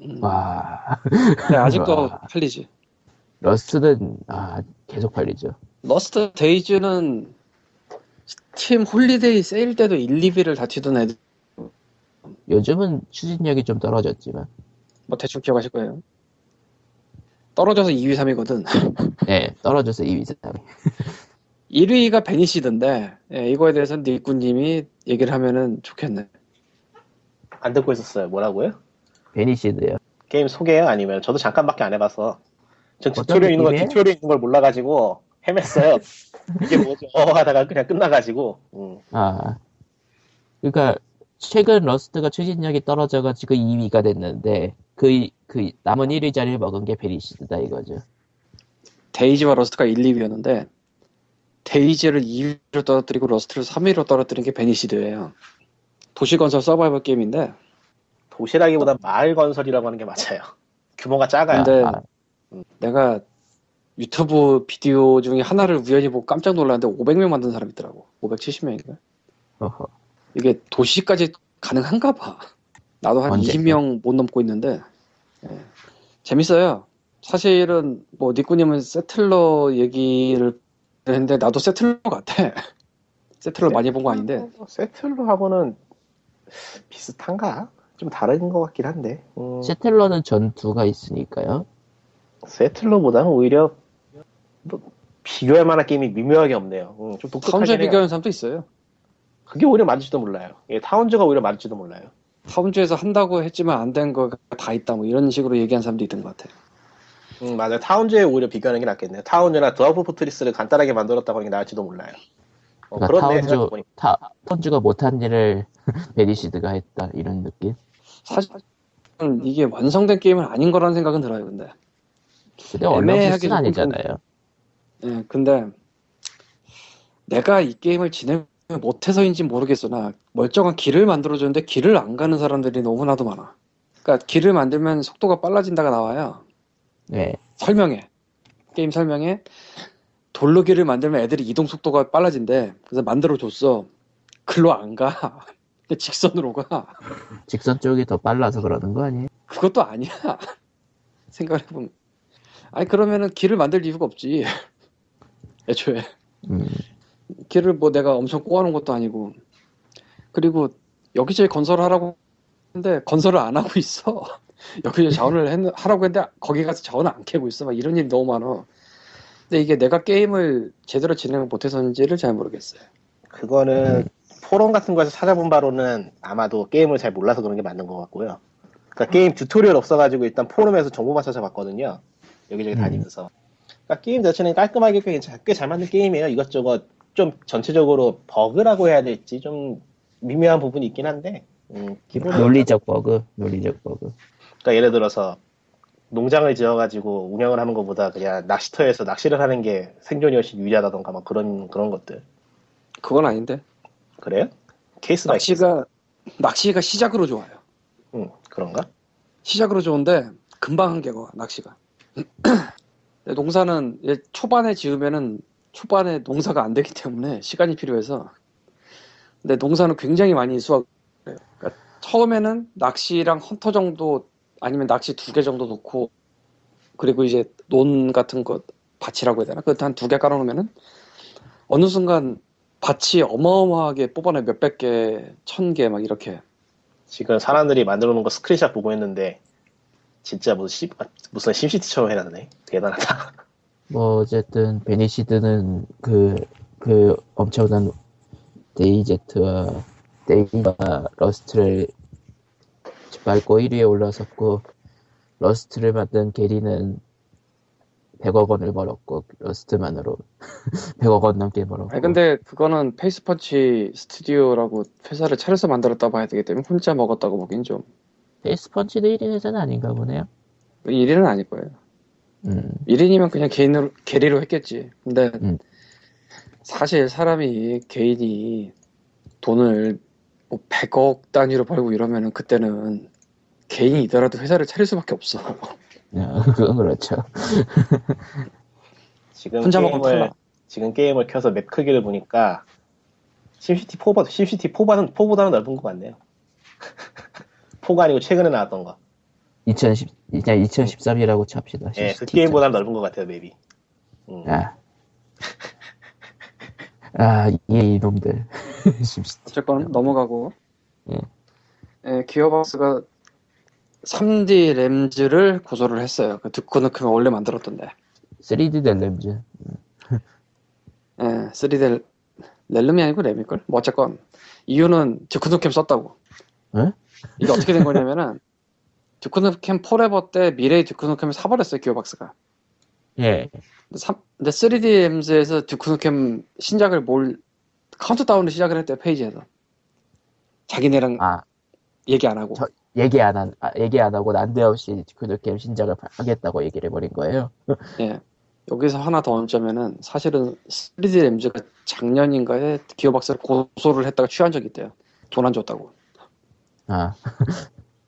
음. 와 근데 아직도 와. 팔리지. Rust는 아 계속 팔리죠. Rust DayZ는 Steam Holiday 세일 때도 1, 2위를 다투던 애들 요즘은 추진력이 좀 떨어졌지만, 뭐 대충 기억하실 거예요. 떨어져서 2위, 3위거든. 예 떨어져서 2위, 3위. 1위가 Banished인데 예, 이거에 대해서는 니꾸님이 얘기를 하면은 좋겠네. 안 듣고 있었어요. 뭐라고요? Banished요. 게임 소개요? 아니면 저도 잠깐밖에 안 해봐서 전 tutorial 있는 걸 느낌이에요? tutorial 있는 걸 몰라가지고 헤맸어요. 이게 뭐지? 어 하다가 그냥 끝나가지고 음. 아 그러니까 최근 Rust가 추진력이 떨어져가지고 2위가 됐는데 그 그 남은 1위 자리를 먹은 게 Banished다 이거죠. DayZ와 Rust가 1, 2위였는데 DayZ를 2위로 떨어뜨리고 Rust를 3위로 떨어뜨린 게 Banished예요. 도시건설 서바이벌 게임인데 도시라기보다 마을 건설이라고 하는 게 맞아요. 규모가 작아요. 근데 아, 내가 유튜브 비디오 중에 하나를 우연히 보고 깜짝 놀랐는데 500명 만든 사람 있더라고. 570명인가? 어허. 이게 도시까지 가능한가 봐. 나도 한 언제? 20명 못 넘고 있는데 예. 재밌어요. 사실은 뭐 니꾸님은 세틀러 얘기를 했는데 나도 세틀러 같아. Settler 많이 본 거 아닌데 Settler하고는 비슷한가? 좀 다른 것 같긴 한데. 음, Settler는 전투가 있으니까요. Settler보다는 오히려 뭐 비교할 만한 게임이 미묘하게 없네요. 음, 좀 독특하긴 해요. 비교하는 사람도 있어요. 그게 오히려 맞을지도 몰라요. 예, Towns가 오히려 맞을지도 몰라요. Towns에서 한다고 했지만 안 된 거가 다 있다 뭐 이런 식으로 얘기한 사람도 있던 것 같아요. 음, 맞아요. Towns에 오히려 비교하는 게 낫겠네요. Towns나 Dwarf Fortress를 간단하게 만들었다고 하는 게 나을지도 몰라요. 어, 그러니까 그렇네 Towns. 타, Towns가 못한 일을 Banished가 했다 이런 느낌. 사실은 이게 완성된 게임은 아닌 거라는 생각은 들어요. 근데 근데 조금 아니잖아요. 예, 근데 내가 이 게임을 진행 못해서인지 모르겠으나 멀쩡한 길을 만들어줬는데 길을 안 가는 사람들이 너무나도 많아. 그러니까 길을 만들면 속도가 빨라진다가 나와요. 네. 설명해. 게임 설명해. 돌로 길을 만들면 애들이 이동 속도가 빨라진대. 그래서 만들어줬어. 글로 안 가. 근데 직선으로 가. 직선 쪽이 더 빨라서 그러는 거 아니에요? 그것도 아니야. 생각해보면. 아니, 그러면은 길을 만들 이유가 없지. 애초에. 음, 길을 뭐 내가 엄청 꼬아놓은 것도 아니고. 그리고 여기저기 건설하라고 했는데 건설을 안 하고 있어. 여기저기 자원을 했, 하라고 했는데 거기 가서 자원을 안 캐고 있어. 막 이런 일이 너무 많아. 근데 이게 내가 게임을 제대로 진행을 못해서인지를 잘 모르겠어요. 그거는 포럼 같은 거에서 찾아본 바로는 아마도 게임을 잘 몰라서 그런 게 맞는 것 같고요. 그러니까 게임 tutorial 없어가지고 일단 포럼에서 정보만 찾아봤거든요. 여기저기 음. 다니면서. 그러니까 게임 자체는 깔끔하게 꽤잘 만든 게임이에요. 이것저것 좀 전체적으로 버그라고 해야 될지 좀 미묘한 부분이 있긴 한데 음, 기본 논리적 버그, 논리적 버그. 그러니까 예를 들어서 농장을 지어가지고 운영을 하는 것보다 그냥 낚시터에서 낚시를 하는 게 생존이 훨씬 유리하다던가 막 그런 그런 것들 그건 아닌데. 그래요? case by case 낚시가, 낚시가 시작으로 좋아요. 음, 그런가? 시작으로 좋은데 금방 한계고 낚시가. 농사는 얘 초반에 지으면은 초반에 농사가 안 되기 때문에 시간이 필요해서. 근데 농사는 굉장히 많이 수확. 그러니까 처음에는 낚시랑 헌터 정도 아니면 낚시 두 개 정도 놓고 그리고 이제 논 같은 거 밭이라고 해야 되나? 그것도 한두 개 깔아놓으면은 어느 순간 밭이 어마어마하게 뽑아내 몇백 개, 천 개 막 이렇게. 지금 사람들이 만들어 놓은 거 스크린샷 보고 했는데 진짜 무슨 심, 아, 무슨 SimCity처럼 해놨네. 대단하다. 뭐 어쨌든 Banished는 그 그 엄청난 DayZ와 데이와 Rust를 밟고 1위에 올라섰고 Rust를 만든 게리는 100억 원을 벌었고 Rust만으로 100억 원 넘게 벌었고. 아니 근데 그거는 Facepunch Studio라고 회사를 차려서 만들었다 봐야 되기 때문에 혼자 먹었다고 보긴 좀. 페이스펀치도 1위 회사는 아닌가 보네요. 1인은 아닐 거예요. 음 1인이면 그냥 개인으로 개리로 했겠지. 근데 음. 사실 사람이 개인이 돈을 뭐 100억 단위로 벌고 이러면은 그때는 개인이더라도 회사를 차릴 수밖에 없어. 야, 그건 그렇죠 지금 혼자 게임을. 지금 게임을 켜서 맵 크기를 보니까 SimCity 4보다 SimCity 4보다는 4보다는 넓은 것 같네요. 4가 아니고 최근에 나왔던 거. 2010 그냥 2013이라고 칩시다 예, 그 SimCity 게임보다는 넓은 것 같아요 맵이. 음. 아. 아, 이 이놈들. 어쨌건 넘어가고. 예. 예, 기어박스가 3D 램즈를 고소를 했어요. 그 Duke Nukem 원래 만들었던데. 3D Realms. 예, 3D 렐름이 아니고 램일걸? 뭐 어쨌건 이유는 Duke Nukem 썼다고. 응? 이게 어떻게 된 거냐면은 Duke Nukem Forever 때 미래의 Duke Nukem을 사버렸어요 Gearbox가. 예. 근데, 삼- 근데 3D 램즈에서 드쿠누캠 신작을 몰 카운트다운을 시작을 했대요 페이지에서. 자기네랑 아, 얘기 안 하고. 저- 얘기 안 한, 아, 얘기 안 하고 난데없이 그렇게 신작을 하겠다고 얘기를 해버린 거예요. 예. 여기서 하나 더 얹자면은 사실은 3D 램즈가 작년인가에 기어박스를 고소를 했다가 취한 적이 있대요. 돈 안 줬다고. 아.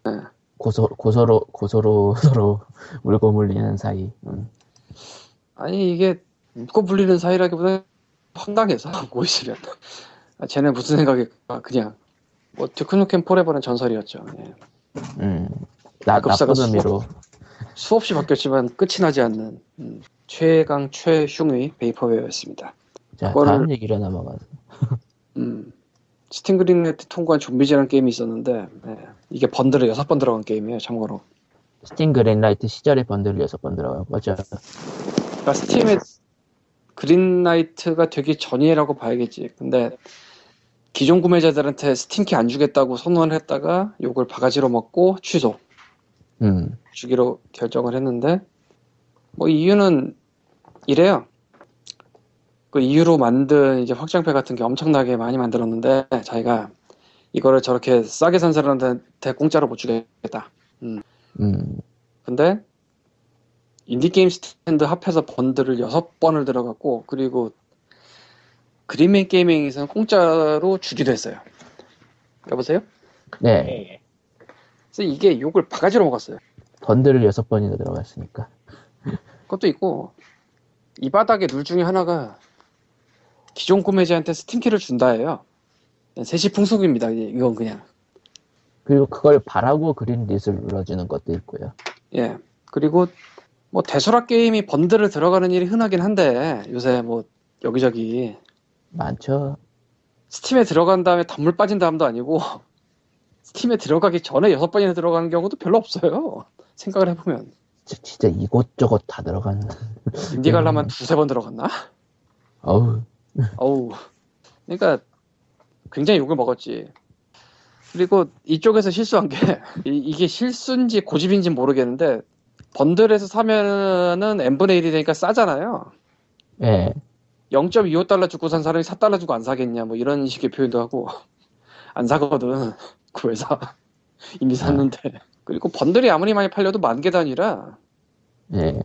네. 고소, 고소로, 고소로 서로 물고 물리는 사이. 음. 아니 이게 묶어 불리는 사이라기보다 황당해서 하고 있으면 아, 쟤네 무슨 생각일까 그냥 뭐 드크누캠 포레버는 전설이었죠 예. 음. 나, 급사가 의미로. 수없이 바뀌었지만 끝이 나지 않는 음, 최강 최흉의 vaporware였습니다 자, 그거를- 다음 얘기로 넘어가서. 음, Steam Greenlight 통과한 좀비즈라는 게임이 있었는데 예, 이게 번들에 여섯 번 들어간 게임이에요 참고로 Steam Greenlight 시절에 번들을 여섯 번 들어간 거죠. 그러니까 Steam에 Greenlight가 되기 전이라고 봐야겠지. 근데 기존 구매자들한테 Steam키 안 주겠다고 선언을 했다가 욕을 바가지로 먹고 취소 음. 주기로 결정을 했는데 뭐 이유는 이래요. 그 이유로 만든 이제 확장팩 같은 게 엄청나게 많이 만들었는데 자기가 이거를 저렇게 싸게 산 사람한테 공짜로 못 주겠다. 음. 근데 인디게임 스탠드 합해서 번들을 여섯 번을 들어갔고 그리고 그린맨 게이밍에서는 공짜로 주기도 했어요. 여보세요? 네. 예, 예. 그래서 이게 욕을 바가지로 먹었어요. 번들을 여섯 번이나 들어갔으니까. 그것도 있고 이 바닥에 룰 중에 하나가 기존 구매자한테 스팀키를 준다예요. 세시풍속입니다. 이건 그냥. 그리고 그걸 바라고 그린릿을 눌러주는 것도 있고요. 예. 그리고 뭐 대수락 게임이 번들을 들어가는 일이 흔하긴 한데 요새 뭐 여기저기 많죠. 스팀에 들어간 다음에 단물 빠진 다음도 아니고 스팀에 들어가기 전에 여섯 번이나 들어가는 경우도 별로 없어요. 생각을 해보면 지- 진짜 이곳저곳 다 들어가는. 인디 갈라만 두세 번 들어갔나? 어우. 어우. 그러니까 굉장히 욕을 먹었지. 그리고 이쪽에서 실수한 게 이, 게 실수인지 고집인지 모르겠는데 번들에서 사면은 n분의 1이 되니까 싸잖아요. 예. 0.25달러 주고 산 사람이 4달러 주고 안 사겠냐 뭐 이런 식의 표현도 하고 안 사거든 그 회사 이미 샀는데 그리고 번들이 아무리 많이 팔려도 만 개 단위라 예.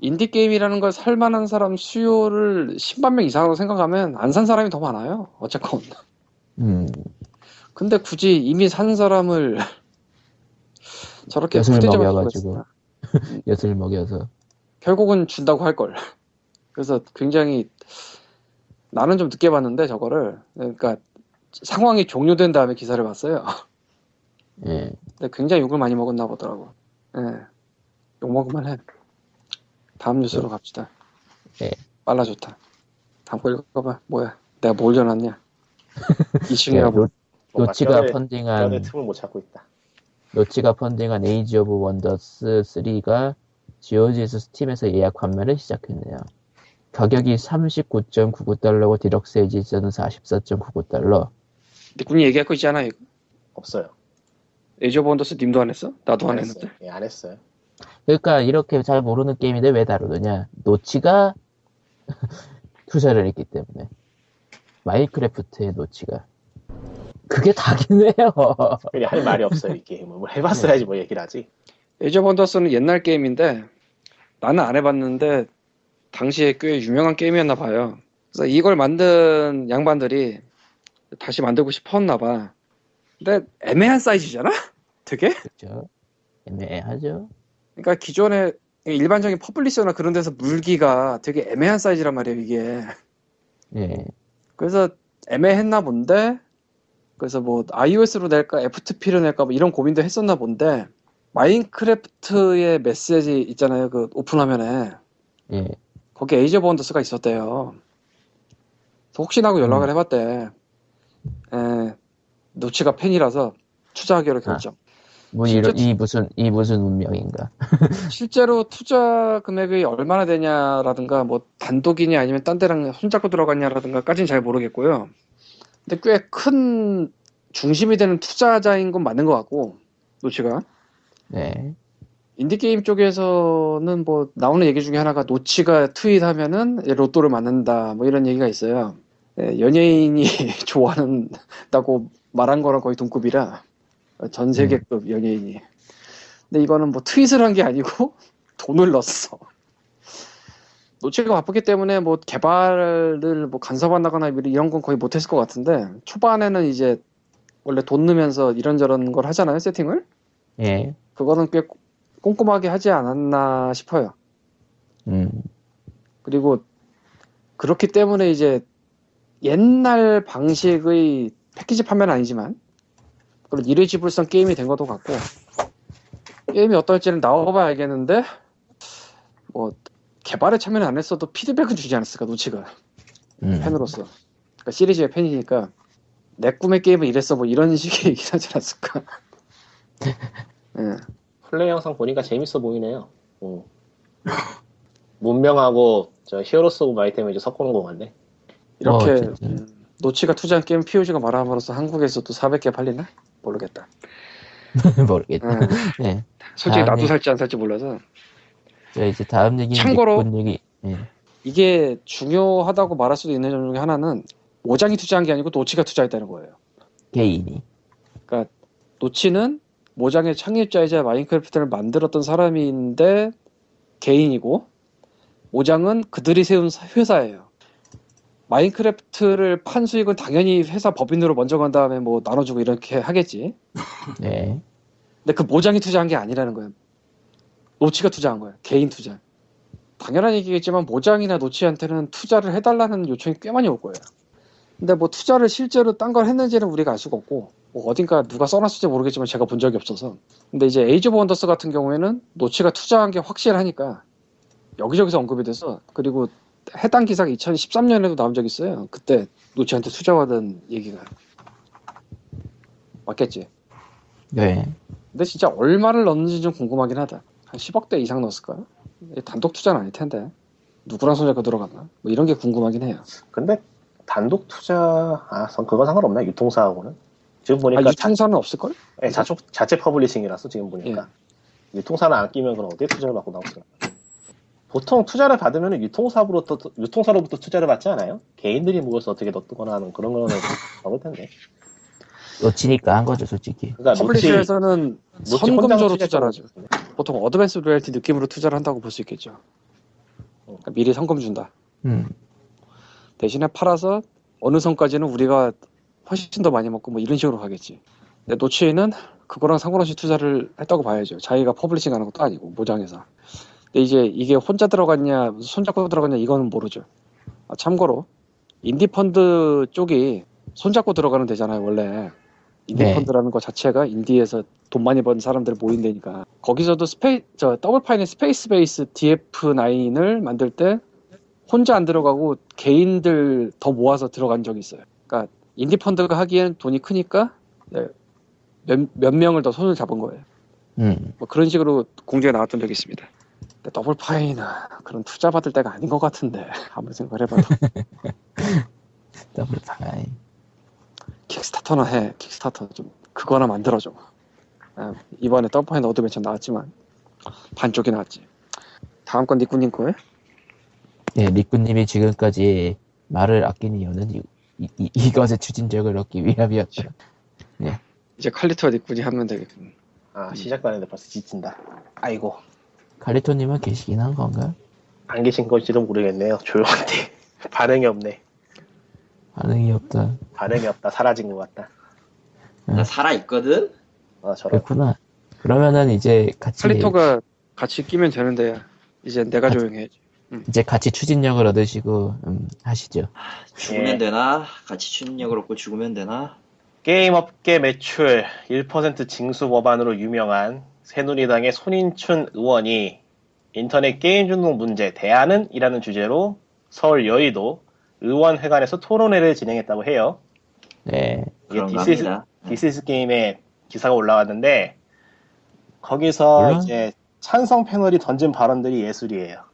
인디 게임이라는 걸 살만한 사람 수요를 10만 명 이상으로 생각하면 안 산 사람이 더 많아요 어쨌건 음. 근데 굳이 이미 산 사람을 저렇게 푸대접을 먹여가지고. 엿을 먹여서. 결국은 준다고 할 걸. 그래서 굉장히 나는 좀 늦게 봤는데 저거를 그러니까 상황이 종료된 다음에 기사를 봤어요. 예. 근데 굉장히 욕을 많이 먹었나 보더라고. 예. 욕 먹으면 해. 다음 뉴스로 갑시다. 네. 빨라 좋다. 다음 거 읽어봐. 뭐야? 내가 뭘 전왔냐? 2층이라 예, 뭐. 뼈대 펀딩한 틈을 못 찾고 있다. 노치가 funding한 Age of Wonders 3가 GOG에서 스팀에서 예약 판매를 시작했네요. 가격이 39.99달러고 deluxe edition은 44.99달러. 니꾸님 얘기할 거 있잖아. 이거. 없어요. Age of Wonders 님도 안 했어? 나도 안 했어요. 했는데. 예, 안 했어요. 그러니까 이렇게 잘 모르는 게임인데 왜 다루느냐? 노치가 투자를 했기 때문에. 마인크래프트의 노치가. 그게 다긴 해요. 그냥 할 말이 없어요 이 게임은. 뭘 해봤어야지 뭐 얘기를 하지. Age of Wonders는 옛날 게임인데 나는 안 해봤는데 당시에 꽤 유명한 게임이었나 봐요. 그래서 이걸 만든 양반들이 다시 만들고 싶었나 봐. 근데 애매한 사이즈잖아? 되게? 그렇죠. 애매하죠. 그러니까 기존에 일반적인 publisher나 그런 데서 물기가 되게 애매한 사이즈란 말이에요, 이게. 예. 그래서 애매했나 본데, 그래서 뭐 iOS로 낼까, F2P로 낼까, 뭐 이런 고민도 했었나 본데, 마인크래프트의 메시지 있잖아요, 그 오픈화면에. 예. 거기 Age of Wonders가 있었대요. 혹시나 하고 연락을 음. 해봤대. 에, 노치가 팬이라서 투자하기로 결정. 뭐 이런 이 무슨 이 무슨 운명인가? 실제로 투자 금액이 얼마나 되냐라든가 뭐 단독이냐 아니면 딴 데랑 손잡고 들어갔냐라든가까지는 잘 모르겠고요. 근데 꽤 큰 중심이 되는 투자자인 건 맞는 것 같고 노치가 네. 인디게임 쪽에서는 뭐 나오는 얘기 중에 하나가 노치가 트윗하면은 로또를 맞는다 뭐 이런 얘기가 있어요. 예, 연예인이 좋아한다고 말한 거랑 거의 동급이라 전 세계급 연예인이. 근데 이거는 뭐 트윗을 한 게 아니고 돈을 넣었어. 노치가 바쁘기 때문에 뭐 개발을 뭐 간섭한다거나 이런 건 거의 못했을 것 같은데 초반에는 이제 원래 돈 넣으면서 이런저런 걸 하잖아요 세팅을. 예. 그거는 꽤 꼼꼼하게 하지 않았나 싶어요. 음. 그리고 그렇기 때문에 이제 옛날 방식의 패키지 판매는 아니지만 그런 일회지불성 게임이 된 것도 같고 게임이 어떨지는 나와봐야 알겠는데 뭐 개발에 참여는 안 했어도 피드백은 주지 않았을까 노치가 음. 팬으로서 그러니까 시리즈의 팬이니까 내 꿈의 게임은 이랬어 뭐 이런 식의 얘기를 하지 않았을까 예. 플레이 영상 보니까 재밌어 보이네요. 음. 문명하고 저 Heroes of Might and을 이제 섞어놓은 것 같네. 이렇게 어. 음, 노치가 투자한 게임 POG가 말함으로써 한국에서도 400개 팔리나? 모르겠다. 모르겠다. 음, 네. 솔직히 나도 다음에- 살지 안 살지 몰라서 자 이제 다음 얘기는 참고로- 얘기. 예. 이게 중요하다고 말할 수도 있는 점 중에 하나는 모장이 투자한 게 아니고 노치가 투자했다는 거예요. 개인이. 노치는 모장의 창립자이자 마인크래프트를 만들었던 사람인데 개인이고 모장은 그들이 세운 사- 회사예요. 마인크래프트를 판 수익은 당연히 회사 법인으로 먼저 간 다음에 뭐 나눠주고 이렇게 하겠지. 네. 근데 그 모장이 투자한 게 아니라는 거예요. 노치가 투자한 거예요. 개인 투자. 당연한 얘기겠지만 모장이나 노치한테는 투자를 해달라는 요청이 꽤 많이 올 거예요. 근데 뭐 투자를 실제로 딴 걸 했는지는 우리가 알 수가 없고 뭐 어딘가 누가 써놨을지 모르겠지만 제가 본 적이 없어서 근데 이제 Age of Wonders 같은 경우에는 노치가 투자한 게 확실하니까 여기저기서 언급이 돼서 그리고 해당 기사가 2013년에도 나온 적이 있어요. 그때 노치한테 투자받은 얘기가 맞겠지? 네. 근데 진짜 얼마를 넣는지 좀 궁금하긴 하다. 한 10억대 이상 넣었을까? 이게 단독 투자는 아닐 텐데. 누구랑 손잡고 들어갔나? 뭐 이런 게 궁금하긴 해요. 근데 단독 투자, 아, 선- 그건 상관없나? 유통사하고는? 지금 아, 보니까 유통사는 없을걸? 자, 예, 자체, 자체 publishing이라서 지금 보니까. 유통사는 안 끼면 그럼 어디에 투자를 받고 나오더라. 보통 투자를 받으면 유통사로부터, 유통사로부터 투자를 받지 않아요? 개인들이 모여서 어떻게 넣거나 하는 그런 거는 없을 텐데. 노치니까 한 거죠, 솔직히. 그러니까 publisher에서는 투자 투자를 하죠. 보통 advance 로열티 느낌으로 투자를 한다고 볼 수 있겠죠. 그러니까 미리 선금 준다. 음. 대신에 팔아서 어느 선까지는 우리가 훨씬 더 많이 먹고 뭐 이런 식으로 가겠지. 근데 노치는 그거랑 상관없이 투자를 했다고 봐야죠. 자기가 publishing 하는 것도 아니고 모장에서. 근데 이제 이게 혼자 들어갔냐 손잡고 들어갔냐 이거는 모르죠. 아, 참고로 Indie Fund 쪽이 손잡고 들어가는 데잖아요 원래. 인디 네. Fund라는 것 자체가 인디에서 돈 많이 번 사람들 모인 데니까 거기서도 스페이 저 Double Fine의 Spacebase DF-9을 만들 때 혼자 안 들어가고 개인들 더 모아서 들어간 적이 있어요. 그러니까 Indie Fund가 하기엔 돈이 크니까 네, 몇, 몇 명을 더 손을 잡은 거예요. 음. 뭐 그런 식으로 공지가 나왔던 적이 있습니다. 근데 Double Fine은 그런 투자 받을 때가 아닌 것 같은데 아무리 생각을 해봐도 Double Fine. 킥스타터나 해 킥스타터 좀 그거나 만들어줘. 아, 이번에 Double Fine Adventure 나왔지만 반쪽이 나왔지. 다음 건 니꾸님 거예요? 예, 니꾸님이 지금까지 말을 아끼는 이유는 이, 이, 이- 이것의 추진력을 얻기 위함이었죠. 이제 칼리토와 니꾸니 하면 되겠군. 아 시작도 안 했는데 벌써 지친다. 아이고 칼리토님은 계시긴 한 건가? 안 계신 건지도 모르겠네요. 조용한데 반응이 없네. 반응이 없다. 반응이 없다. 사라진 것 같다. 나 살아 있거든. 아 저런. 그렇구나. 그러면은 이제 같이 칼리토가 같이 끼면 되는데 이제 내가 같이- 조용해야지. 이제 같이 추진력을 얻으시고 음, 하시죠. 죽으면 예. 되나? 같이 추진력을 얻고 죽으면 되나? 게임 업계 매출 1% 징수 법안으로 유명한 새누리당의 손인춘 의원이 인터넷 게임 중독 문제 대안은? 이라는 주제로 서울 여의도 의원회관에서 토론회를 진행했다고 해요. 네. 이게 합니다. This Is Game에 기사가 올라왔는데 거기서 물론- 이제 찬성 패널이 던진 발언들이 예술이에요.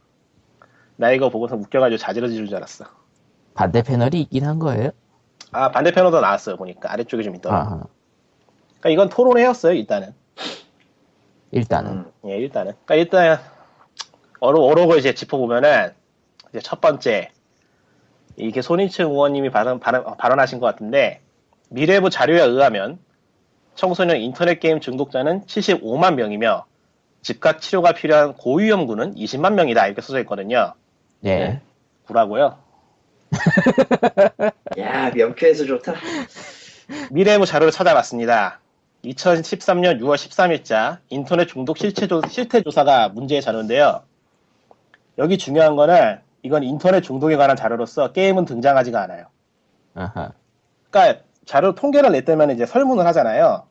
나 이거 보고서 웃겨가지고 자지러지는 줄 알았어. 반대 패널이 있긴 한 거예요? 아 반대 패널도 나왔어요 보니까 아래쪽에 좀 있더라고. 아하. 그러니까 이건 토론회였어요 일단은. 일단은. 음. 예, 일단은. 그러니까 일단 어로 어록을 이제 짚어보면은 이제 첫 번째 이게 손인층 의원님이 발언, 발언, 어, 발언하신 것 같은데 미래부 자료에 의하면 청소년 인터넷 게임 중독자는 75만 명이며 즉각 치료가 필요한 고위험군은 20만 명이다 이렇게 써져 있거든요. 네. 구라고요. 야 명쾌해서 좋다. 미래부 자료를 찾아봤습니다. 2013년 6월 13일자 인터넷 중독 실체, 조, 실태 조사가 문제의 자료인데요. 여기 중요한 거는 이건 인터넷 중독에 관한 자료로서 게임은 등장하지가 않아요. 아하. 그러니까 자료 통계를 냈다면 이제 설문을 하잖아요.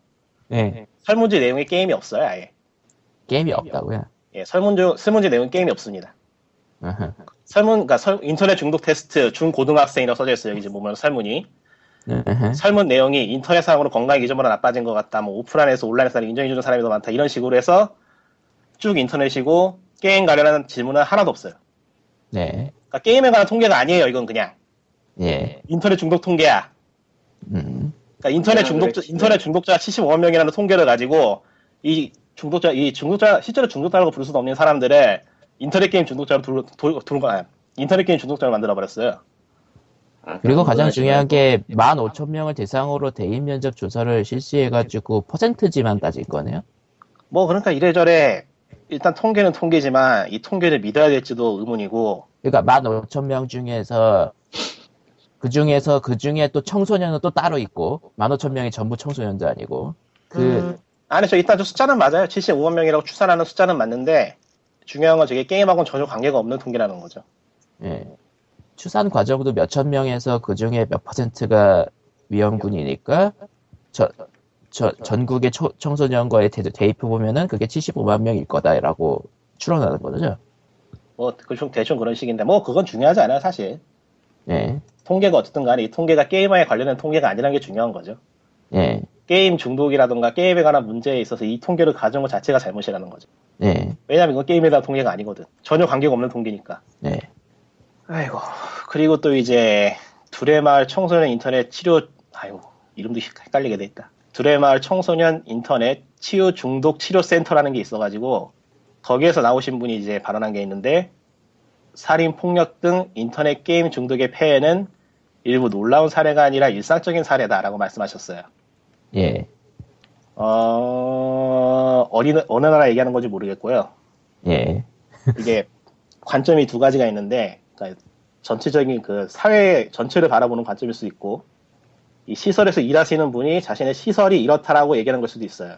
네. 설문지 내용에 게임이 없어요, 아예. 게임이 없다고요. 예, 설문지, 설문지 내용 게임이 없습니다. 아하. 설문, 그러니까 설- 인터넷 중독 테스트 중고등학생이라고 써져 있어요. 여기 이제 보면 설문이. 설문 내용이 인터넷상으로 건강 기준보다 나빠진 것 같다. 뭐 오프라인에서 온라인에서 인정해주는 사람이 더 많다. 이런 식으로 해서 쭉 인터넷이고 게임 관련한 질문은 하나도 없어요. 네. 그러니까 게임에 관한 통계가 아니에요. 이건 그냥 예. 인터넷 중독 통계야. 음. 그러니까 인터넷 야, 중독자. 인터넷 중독자 75만 명이라는 통계를 가지고 이 중독자 이 중독자 실제로 중독자라고 부를 수도 없는 사람들을 인터넷 게임 중독자로 둘, 둘, 둘, 거 인터넷 게임 중독자로 만들어 버렸어요. 아, 그리고 가장 거 중요한 게 15,000명을 대상으로 대인 면접 조사를 실시해가지고 퍼센트지만 따진 거네요. 뭐 그러니까 이래저래 일단 통계는 통계지만 이 통계를 믿어야 될지도 의문이고 그러니까 15,000명 중에서 그 중에서 그 중에 또 청소년은 또 따로 있고 15,000명이 전부 청소년도 아니고 그 음, 아니 저 일단 저 숫자는 맞아요. 75만 명이라고 추산하는 숫자는 맞는데 중요한 건 저게 게임하고는 전혀 관계가 없는 통계라는 거죠. 예. 추산 과정도 몇천 명에서 그 중에 몇 퍼센트가 위험군이니까 저, 저 전국의 초- 청소년과의 대, 대입해 보면은 그게 75만 명일 거다라고 추론하는 거죠. 뭐 대충 대충 그런 식인데 뭐 그건 중요하지 않아요 사실. 예. 통계가 어쨌든 간에 이 통계가 게임에 관련된 통계가 아니라는 게 중요한 거죠. 예. 게임 중독이라든가 게임에 관한 문제에 있어서 이 통계를 가져온 것 자체가 잘못이라는 거죠. 예. 왜냐면 이건 게임에 대한 통계가 아니거든. 전혀 관계가 없는 통계니까. 예. 아이고. 그리고 또 이제 두레마을 청소년 인터넷 치료 아이고 이름도 헷갈리게 돼 있다. 두레마을 청소년 인터넷 치유 중독 치료 센터라는 게 있어가지고 거기에서 나오신 분이 이제 발언한 게 있는데 살인 폭력 등 인터넷 게임 중독의 폐해는 일부 놀라운 사례가 아니라 일상적인 사례다라고 말씀하셨어요. 예. 어 어디 어느 나라 얘기하는 건지 모르겠고요. 예. 이게 관점이 두 가지가 있는데 그러니까 전체적인 그 사회 전체를 바라보는 관점일 수 있고 이 시설에서 일하시는 분이 자신의 시설이 이렇다라고 얘기하는 걸 수도 있어요.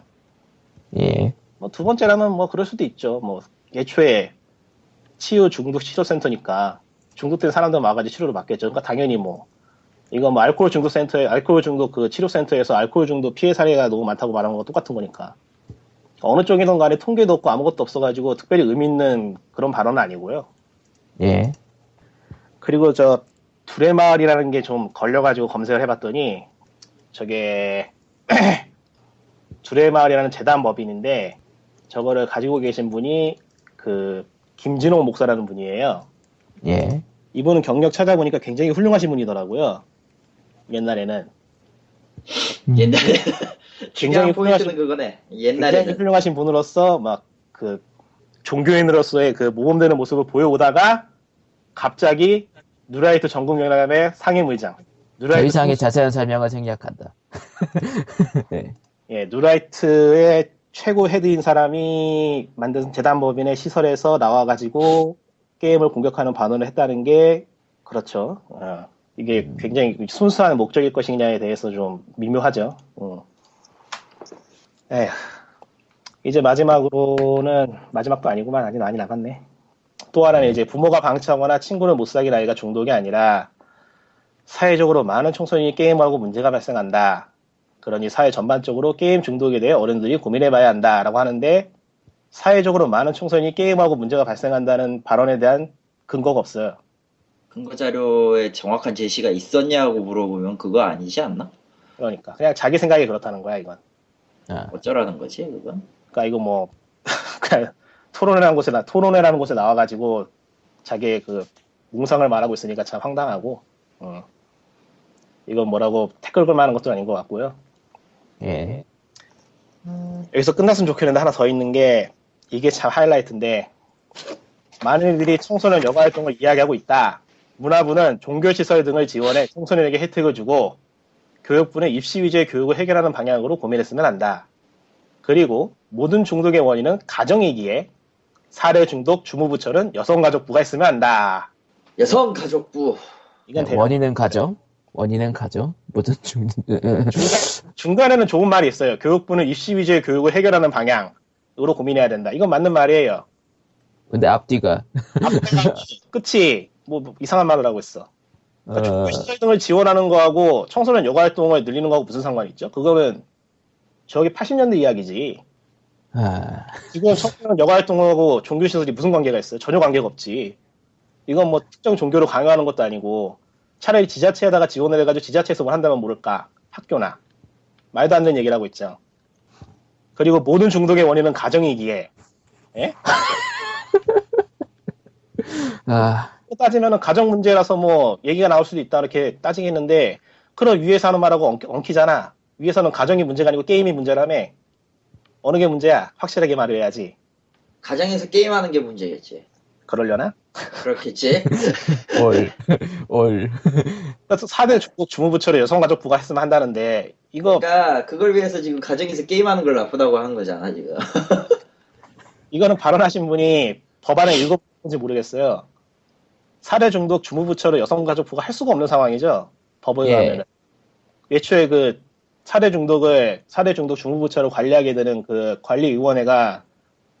예. 뭐 두 번째라면 뭐 그럴 수도 있죠. 뭐 애초에 치유 중독 치료센터니까 중독된 사람들 와가지고 치료를 받겠죠. 그러니까 당연히 뭐 이거 뭐 알코올 중독 센터에 알코올 중독 그 치료 센터에서 알코올 중독 피해 사례가 너무 많다고 말하는 거 똑같은 거니까 어느 쪽이든 간에 통계도 없고 아무것도 없어가지고 특별히 의미 있는 그런 발언은 아니고요. 예. 그리고 저 두레마을이라는 게 좀 걸려가지고 검색을 해봤더니 저게 두레마을이라는 재단 법인인데 저거를 가지고 계신 분이 그 김진호 목사라는 분이에요. 예. 이분은 경력 찾아보니까 굉장히 훌륭하신 분이더라고요. 옛날에는 음. 옛날에 굉장히 훌륭하신 그거네. 옛날에는 훌륭하신 분으로서 막 그 종교인으로서의 그 모범되는 모습을 보여오다가 갑자기 누라이트 전국연합의 상임의장 더 누라이트 이상의 자세한 설명을 생략한다. 네. 예, 누라이트의 최고 헤드인 사람이 만든 재단법인의 시설에서 나와가지고 게임을 공격하는 반언을 했다는 게 그렇죠. 어, 이게 굉장히 순수한 목적일 것이냐에 대해서 좀 미묘하죠. 어. 에휴. 이제 마지막으로는 마지막도 아니구만 아직 많이 남았네. 또 하나는 이제 부모가 방치하거나 친구를 못 사귄 아이가 중독이 아니라 사회적으로 많은 청소년이 게임하고 문제가 발생한다. 그러니 사회 전반적으로 게임 중독에 대해 어른들이 고민해봐야 한다라고 하는데 사회적으로 많은 청소년이 게임하고 문제가 발생한다는 발언에 대한 근거가 없어요. 근거 자료에 정확한 제시가 있었냐고 물어보면 그거 아니지 않나? 그러니까 그냥 자기 생각이 그렇다는 거야 이건. 아, 어쩌라는 거지 그건? 그러니까 이거 뭐 그냥 토론회라는 곳에 나 토론회라는 곳에 나와가지고 자기의 그 몽상을 말하고 있으니까 참 황당하고. 어. 이건 뭐라고 태클 걸 만한 것도 아닌 것 같고요. 예. 여기서 끝났으면 좋겠는데 하나 더 있는 게 이게 참 하이라이트인데 많은 이들이 청소년 여가 활동을 이야기하고 있다. 문화부는 종교시설 등을 지원해 청소년에게 혜택을 주고 교육부는 입시 위주의 교육을 해결하는 방향으로 고민했으면 한다. 그리고 모든 중독의 원인은 가정이기에 사례 중독 주무부처는 여성가족부가 있으면 한다. 여성가족부 이건 대략 원인은 가정. 원인은 가정. 모든 중, 중간에는 좋은 말이 있어요. 교육부는 입시 위주의 교육을 해결하는 방향으로 고민해야 된다. 이건 맞는 말이에요. 근데 앞뒤가, 끝이 뭐, 뭐 이상한 말을 하고 있어. 그러니까 어, 시설 등을 지원하는 거하고 청소년 여가 활동을 늘리는 거하고 무슨 상관이 있죠? 그거는 저기 80년대 이야기지. 아, 지금 청소년 여가 활동하고 종교 시설이 무슨 관계가 있어요? 전혀 관계가 없지. 이건 뭐 특정 종교를 강요하는 것도 아니고 차라리 지자체에다가 지원을 해가지고 지자체에서 뭘 한다면 모를까? 학교나 말도 안 되는 얘기를 하고 있죠. 그리고 모든 중독의 원인은 가정이기에 예? 아, 또 따지면은 가정 문제라서 뭐 얘기가 나올 수도 있다 이렇게 따지겠는데 그럼 위에서 하는 말하고 엉, 엉키잖아. 위에서는 가정이 문제가 아니고 게임이 문제라며. 어느 게 문제야? 확실하게 말해야지. 가정에서 게임하는 게 문제겠지. 그러려나? 그렇겠지. 올, 올. 그래서 4대 중국 주무부처를 여성가족부가 했으면 한다는데 이거 그러니까 그걸 위해서 지금 가정에서 게임하는 걸 나쁘다고 하는 거잖아 지금. 이거는 발언하신 분이 법안을 읽어본지 모르겠어요. 사례 중독 주무부처를 여성가족부가 할 수가 없는 상황이죠. 법을 예. 가면은. 애초에 그 사례 중독을 사례 중독 주무부처를 관리하게 되는 그 관리위원회가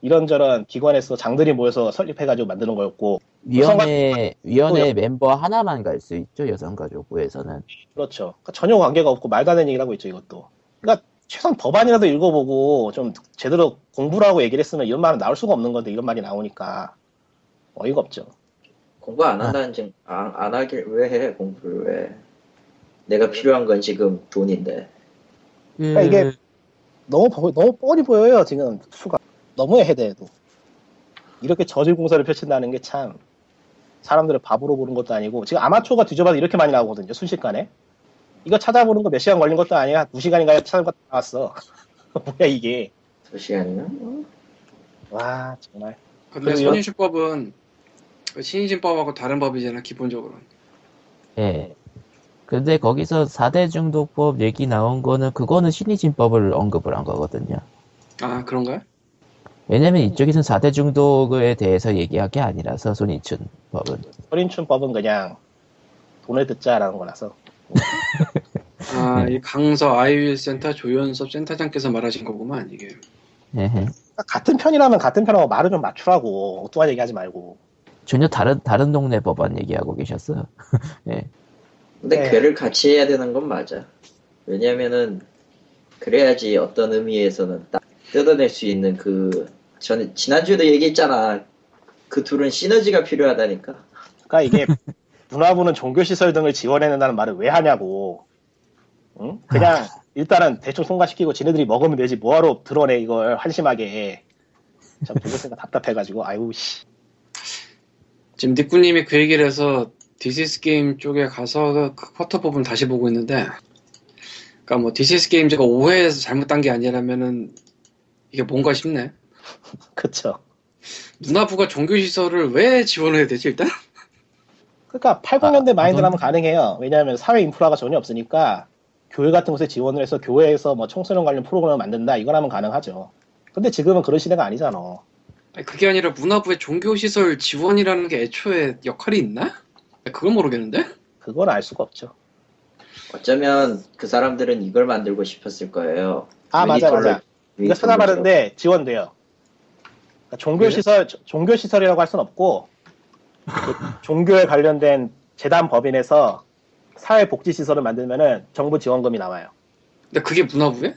이런저런 기관에서 장들이 모여서 설립해가지고 만드는 거였고 위원회, 위원회 멤버 하나만 갈 수 있죠, 여성가족부에서는. 그렇죠. 그러니까 전혀 관계가 없고 말도 안 되는 얘기를 하고 있죠 이것도. 그러니까 최소한 법안이라도 읽어보고 좀 제대로 공부를 하고 얘기를 했으면 이런 말은 나올 수가 없는 건데 이런 말이 나오니까 어이가 없죠. 공부 안 한다는 증, 안, 안 하길 왜 해, 공부를 왜. 내가 필요한 건 지금 돈인데. 그러니까 이게 너무 보- 너무 뻔히 보여요 지금 수가 너무해 해대해도 이렇게 저질 공사를 펼친다는 게 참 사람들을 바보로 보는 것도 아니고 지금 아마추어가 뒤져봐도 이렇게 많이 나오거든요 순식간에 이거 찾아보는 거 몇 시간 걸린 것도 아니야 두 시간인가에 찾아봤다 나왔어 뭐야 이게 두 시간이나? 어? 와 정말 근데 그 신의진법하고 다른 법이잖아 기본적으로. 예. 근데 거기서 4대 중독법 얘기 나온 거는, 그거는 신의진법을 언급을 한 거거든요. 아 그런가요? 왜냐면 이쪽에선 4대 중독에 대해서 얘기한 게 아니라서, 손인춘 법은. 허린춘법은 그냥 돈을 듣자라는 거라서 아, 네. 이 강서 아이윌 센터 조연섭 센터장께서 말하신 거구만 이게. 같은 편이라면 같은 편하고 말을 좀 맞추라고 엉뚱한 얘기하지 말고 전혀 다른 다른 동네 법안 얘기하고 계셨어요. 예. 근데 네. 괴를 같이 해야 되는 건 맞아. 왜냐면은 그래야지 어떤 의미에서는 딱 뜯어낼 수 있는 그 전 지난주에도 얘기했잖아. 그 둘은 시너지가 필요하다니까. 그러니까 이게 문화부는 종교시설 등을 지원해야 된다는 말을 왜 하냐고 응? 그냥 일단은 대충 통과시키고 지네들이 먹으면 되지 뭐하러 드러내 이걸 한심하게 참 보고 있으니까 답답해가지고 아유 씨 지금 니꾸님이 그 얘기를 해서 This Is Game 쪽에 가서 그 quote 부분 다시 보고 있는데, 그러니까 뭐 This Is Game이 오해해서 잘못한 게 아니라면은 이게 뭔가 싶네. 그쵸 문화부가 종교시설을 왜 지원해야 되지 일단? 그러니까 80년대 아, 마인드라면 그건- 가능해요 왜냐하면 사회 인프라가 전혀 없으니까 교회 같은 곳에 지원을 해서 교회에서 뭐 청소년 관련 프로그램을 만든다 이거라면 가능하죠 근데 지금은 그런 시대가 아니잖아 아니, 그게 아니라 문화부의 종교시설 지원이라는 게 애초에 역할이 있나? 그걸 모르겠는데? 그건 알 수가 없죠 어쩌면 그 사람들은 이걸 만들고 싶었을 거예요. 아 맞아 맞아 이거 찾아봤는데 지원돼요. 그러니까 종교 시설, 종교 시설이라고 할순 없고, 그 종교에 관련된 재단 법인에서 사회 복지 시설을 만들면은 정부 지원금이 나와요. 근데 그게 문화부에?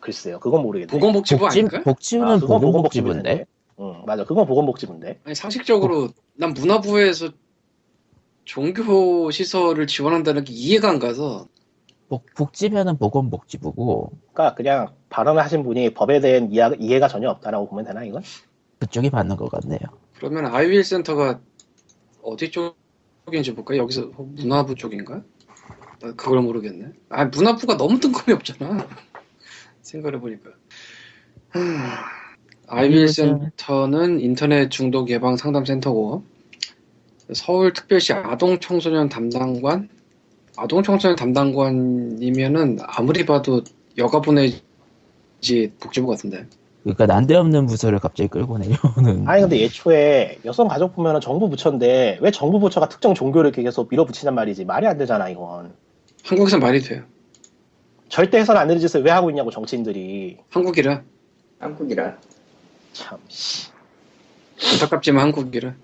글쎄요, 그건 모르겠네. 보건복지부 복지 아닌가? 복지부는 아, 그건 보건복지부인데. 응, 맞아. 그건 보건복지부인데. 아니 상식적으로 난 문화부에서 종교 시설을 지원한다는 게 이해가 안 가서 복, 복지면은 보건복지부고 그러니까 그냥 발언을 하신 분이 법에 대한 이해, 이해가 전혀 없다라고 보면 되나, 이건? 그쪽이 받는 것 같네요. 그러면 아이윌 센터가 어디 쪽인지 볼까? 여기서 문화부 쪽인가? 나 그걸 모르겠네. 아 문화부가 너무 뜬금이 없잖아. 생각해 보니까. 아이윌 센터는 인터넷 중독 예방 상담 센터고 서울특별시 아동청소년 담당관 아동청소년 담당관이면은 아무리 봐도 여가 보내지 복지부 같은데. 그러니까 난데없는 부서를 갑자기 끌고 내려오는. 아니, 근데 예초에 여성 가족 보면은 정부 부처인데, 왜 정부 부처가 특정 종교를 계속 밀어붙이냔 말이지. 말이 안 되잖아, 이건. 한국에선 말이 돼요. 절대 해서는 안 되는 짓을 왜 하고 있냐고, 정치인들이. 한국이라 한국이라. 참, 씨. 안타깝지만 한국이라.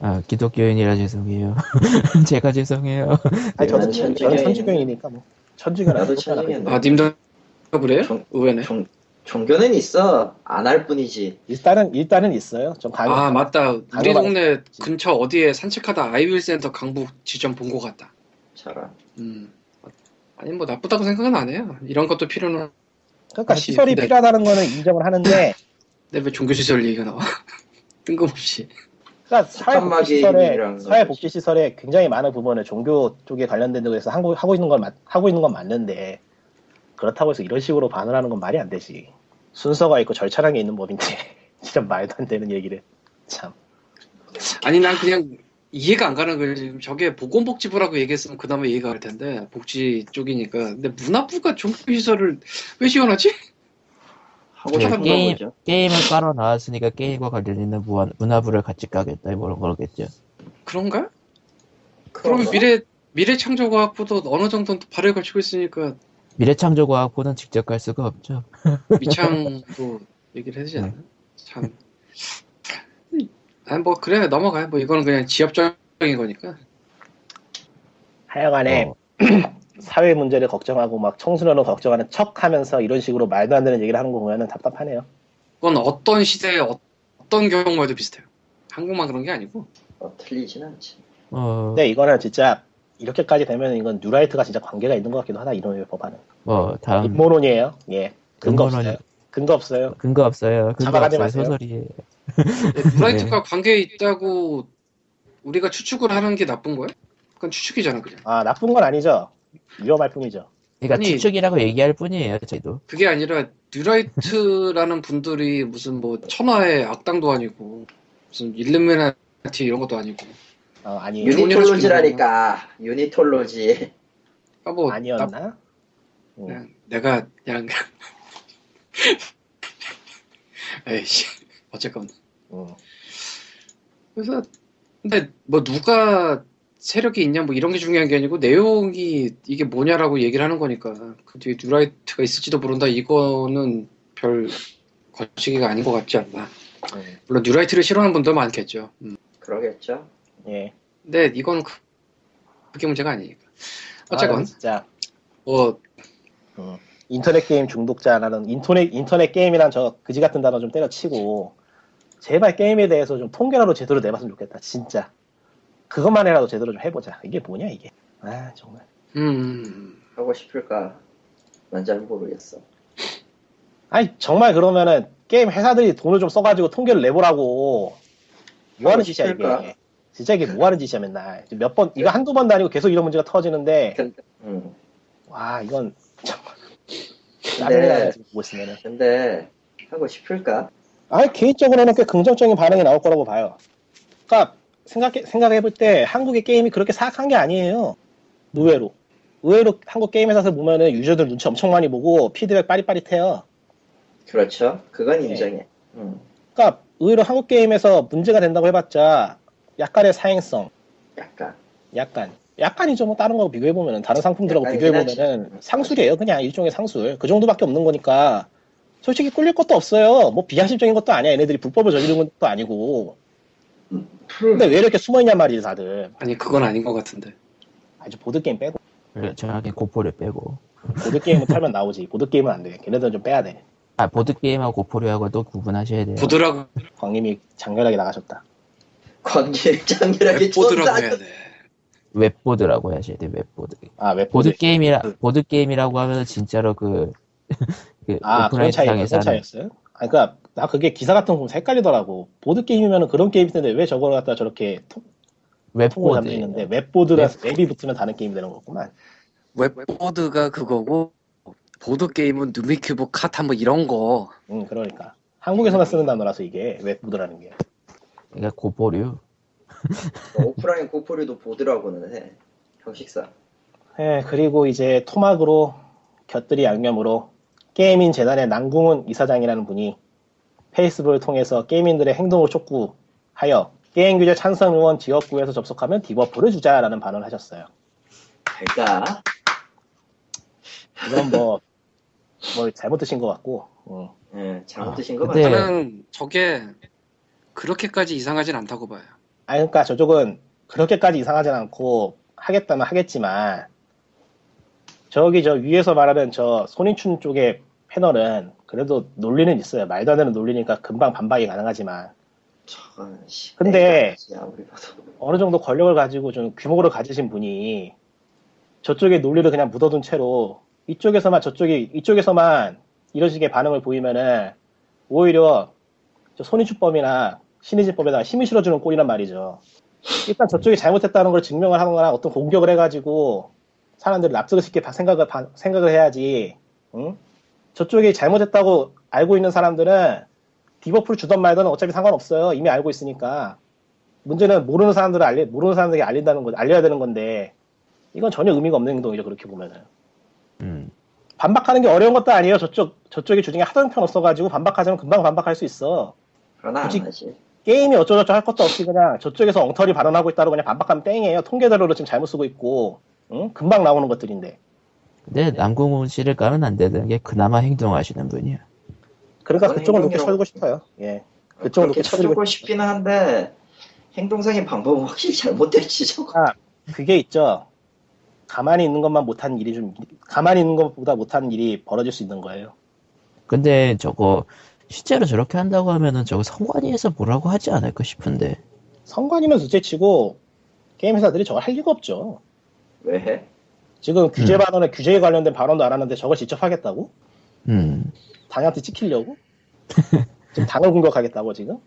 아 기독교인이라 죄송해요. 제가 죄송해요. 아니, 저는 저는 천주교인. 천주교인이니까 뭐. 천주교는 나도 천주교인. 아 님도 그래요? 종- 의외네. 종, 종교는 있어. 안 할 뿐이지. 일단은 일단은 있어요. 좀 강해. 아 맞다. 우리 동네 근처 어디에 산책하다 아이윌 센터 강북 지점 본 것 같다. 저런. 음. 아니 뭐 나쁘다고 생각은 안 해요. 이런 것도 필요는 그러니까. 시설이 근데- 필요하다는 거는 인정을 하는데, 근데 왜 종교 시설 얘기가 나와? 뜬금없이. 그러니까 사회복지시설에. 사회복지시설에 굉장히 많은 부분을 종교 쪽에 관련된 데서 하고, 하고 있는 건 맞- 하고 있는 건 맞는데 그렇다고 해서 이런 식으로 반응하는 건 말이 안 되지. 순서가 있고 절차란 게 있는 법인데 진짜 말도 안 되는 얘기를 참. 아니 난 그냥 이해가 안 가는 거예요. 지금 저게 보건복지부라고 얘기했으면 그나마 이해가 갈 텐데 복지 쪽이니까. 근데 문화부가 종교시설을 왜 지원하지? 하고 네, 싶은 게임 거죠. 게임을 깔아 나왔으니까 게임과 관련 있는 무한, 문화부를 같이 까겠다 뭐 그런 거겠죠. 그런가? 거? 미래 미래 창조과학부도 어느 정도는 또 발을 걸치고 있으니까 미래 창조과학부는 직접 갈 수가 없죠. 미창도 얘기를 해주지 않나? 참. 아니 뭐 그래 넘어가요. 뭐 이거는 그냥 지엽적인 거니까. 하여간에 어, 사회 문제를 걱정하고 막 청소년을 걱정하는 척하면서 이런 식으로 말도 안 되는 얘기를 하는 거 보면은 답답하네요. 그건 어떤 시대에 어떤 경우에도 비슷해요. 한국만 그런 게 아니고. 어, 틀리진 않지. 어, 근데 이거는 진짜 이렇게까지 되면 이건 뉴라이트가 진짜 관계가 있는 것 같기도 하다 이런 법안은. 뭐 다음 음모론이에요. 예. 근거 음모론이- 없어요. 근거 없어요. 근거 없어요. 잡아가지. 마세요. 소설이에요. 뉴라이트가 관계에 있다고 우리가 추측을 하는 게 나쁜 거야? 그건 추측이잖아 그냥. 아 나쁜 건 아니죠. 위험할 뿐이죠. 그러니까 아니- 추측이라고 얘기할 뿐이에요. 저희도. 그게 아니라 뉴라이트라는 분들이 무슨 뭐 천하의 악당도 아니고 무슨 일루미나티 이런 것도 아니고 어, 아니 유니톨로지라니까. 유니톨로지. 아, 뭐 나- 아니었나? 음. 그냥 내가 그냥 에이씨 어쨌건 음. 그래서 근데 뭐 누가 세력이 있냐 뭐 이런 게 중요한 게 아니고 내용이 이게 뭐냐라고 얘기를 하는 거니까 그 뒤에 뉴라이트가 있을지도 모른다 이거는 별 거시기가 아닌 것 같지 않나. 음, 물론 뉴라이트를 싫어하는 분도 많겠죠. 음. 그러겠죠. 예. 근데 이건 그- 그게 문제가 아니니까. 아, 어쨌건 진짜 뭐 음, 인터넷 게임 중독자라는 인터넷 인터넷 게임이란 저 그지 같은 단어 좀 때려치고 제발 게임에 대해서 좀 통계라도 제대로 내봤으면 좋겠다. 진짜 그것만이라도 제대로 좀 해보자. 이게 뭐냐 이게? 아 정말. 음, 하고 싶을까? 난 잘 모르겠어. 아니 정말 그러면은 게임 회사들이 돈을 좀 써가지고 통계를 내보라고 뭐 하는 하고 짓이야 싶을까? 이게 진짜 이게 뭐 하는 짓이야 맨날 몇 번 이거 한두 번도 아니고 계속 이런 문제가 터지는데 음. 와 이건 정말 근데- 있으면은 근데 하고 싶을까? 아니 개인적으로는 꽤 긍정적인 반응이 나올 거라고 봐요 그러니까 생각해, 생각해볼 때 한국의 게임이 그렇게 사악한 게 아니에요 의외로 의외로 한국 게임 회사에서 보면은 유저들 눈치 엄청 많이 보고 피드백 빠릿빠릿해요 그렇죠. 그건 네. 인정해. 음. 그러니까 의외로 한국 게임에서 문제가 된다고 해봤자 약간의 사행성, 약간. 약간 약간이죠. 뭐 다른 거 비교해 보면은 다른 상품들하고 약간이긴 비교해 하지. 보면은 상술이에요. 그냥 일종의 상술. 그 정도밖에 없는 거니까 솔직히 꿀릴 것도 없어요. 뭐 비양심적인 것도 아니야. 얘네들이 불법을 저지른 것도 아니고. 근데 왜 이렇게 숨어 있냔 말이지 다들. 아니 그건 아닌 것 같은데. 아주 보드 게임 빼고 그래, 정확히 고포를 빼고. 보드 게임은 털면 나오지. 보드 게임은 안 돼. 걔네들은 좀 빼야 돼. 아, 보드게임하고 고포류하고 또 구분하셔야 돼요. 보드라고 광님이 장렬하게 나가셨다. 관계 장렬하게 웹보드라고 존나- 해야 돼. 웹보드라고 하셔야 돼요, 웹보드. 아 웹보드. 보드게임이라, 보드게임이라고 하면 진짜로 그, 그, 아 오프라인 차이 시장에 그런 사는. 차이였어요? 아 그니까 나 그게 기사 같은 거 보면 헷갈리더라고. 보드 게임이면은 그런 게임일 텐데 왜 저걸 갖다 저렇게 웹보드. 담는 있는데 웹보드라 웹이 붙으면 다른 게임이 되는 거구만. 웹보드가 그거고 보드 게임은 루미큐브 카탄 뭐 이런 거. 응 그러니까 한국에서만 쓰는 단어라서 이게 웹보드라는 게. 그러니까 고포류. 오프라인 고포류도 보드라고는 해. 형식상. 예 그리고 이제 토막으로 곁들이 양념으로 게임인 재단의 남궁훈 이사장이라는 분이 페이스북을 통해서 게임인들의 행동을 촉구하여 게임 규제 찬성 의원 지역구에서 접속하면 debuff를 주자라는 발언을 하셨어요. 그러니까 이건 뭐, 뭐 잘못 드신 것 같고, 응. 예, 아, 잘못 드신 거 근데- 같아요. 저는 저게 그렇게까지 이상하진 않다고 봐요. 아니, 그러니까 저쪽은 그렇게까지 이상하진 않고 하겠다면 하겠지만, 저기 저 위에서 말하는 저 손인춘 쪽의 패널은 그래도 논리는 있어요. 말도 안 되는 논리니까 금방 반박이 가능하지만, 근데- 어느 정도 권력을 가지고 좀 규모를 가지신 분이 저쪽의 논리를 그냥 묻어둔 채로 이쪽에서만 저쪽이 이쪽에서만 이런 식의 반응을 보이면은 오히려 저 손인출법이나 신의진법에다가 힘이 실어주는 꼴이란 말이죠. 일단 저쪽이 잘못했다는 걸 증명을 하거나 어떤 공격을 해가지고 사람들을 납득을 시게 생각을 바- 생각을 해야지. 응? 저쪽이 잘못했다고 알고 있는 사람들은 debuff를 주던 말든 어차피 상관없어요. 이미 알고 있으니까. 문제는 모르는 사람들을 알리, 모르는 사람들에게 알린다는 거, 알려야 되는 건데, 이건 전혀 의미가 없는 행동이죠, 그렇게 보면은. 음. 반박하는 게 어려운 것도 아니에요. 저쪽, 저쪽이 주장이 하도 형편 없어가지고 반박하자면 금방 반박할 수 있어. 그러나 안 굳이-. 게임이 어쩌고저쩌고 할 것도 없이 그냥 저쪽에서 엉터리 발언하고 있다고 그냥 반박하면 땡이에요. 통계자료로 지금 잘못 쓰고 있고, 응? 금방 나오는 것들인데. 근데 남궁훈 씨를 까면 안 되는 게 그나마 행동하시는 분이야. 그러니까 그쪽은 높게 쳐주고 싶어요. 예. 그쪽은 그렇게 높게 쳐주고 쳐주고 싶기는 한데 행동상의 방법은 확실히 잘못됐지 저거. 아, 그게 있죠. 가만히 있는 것만 못한 일이 좀, 가만히 있는 것보다 못한 일이 벌어질 수 있는 거예요. 근데 저거 실제로 저렇게 한다고 하면은 저거 성관위에서 뭐라고 하지 않을까 싶은데. 성관이면 둘째치고 게임 회사들이 저걸 할 리가 없죠. 왜 해? 지금 규제 음. 발언에 규제에 관련된 발언도 안 하는데 저걸 직접 하겠다고? 음. 당한테 찍히려고? 지금 당을 공격하겠다고 지금?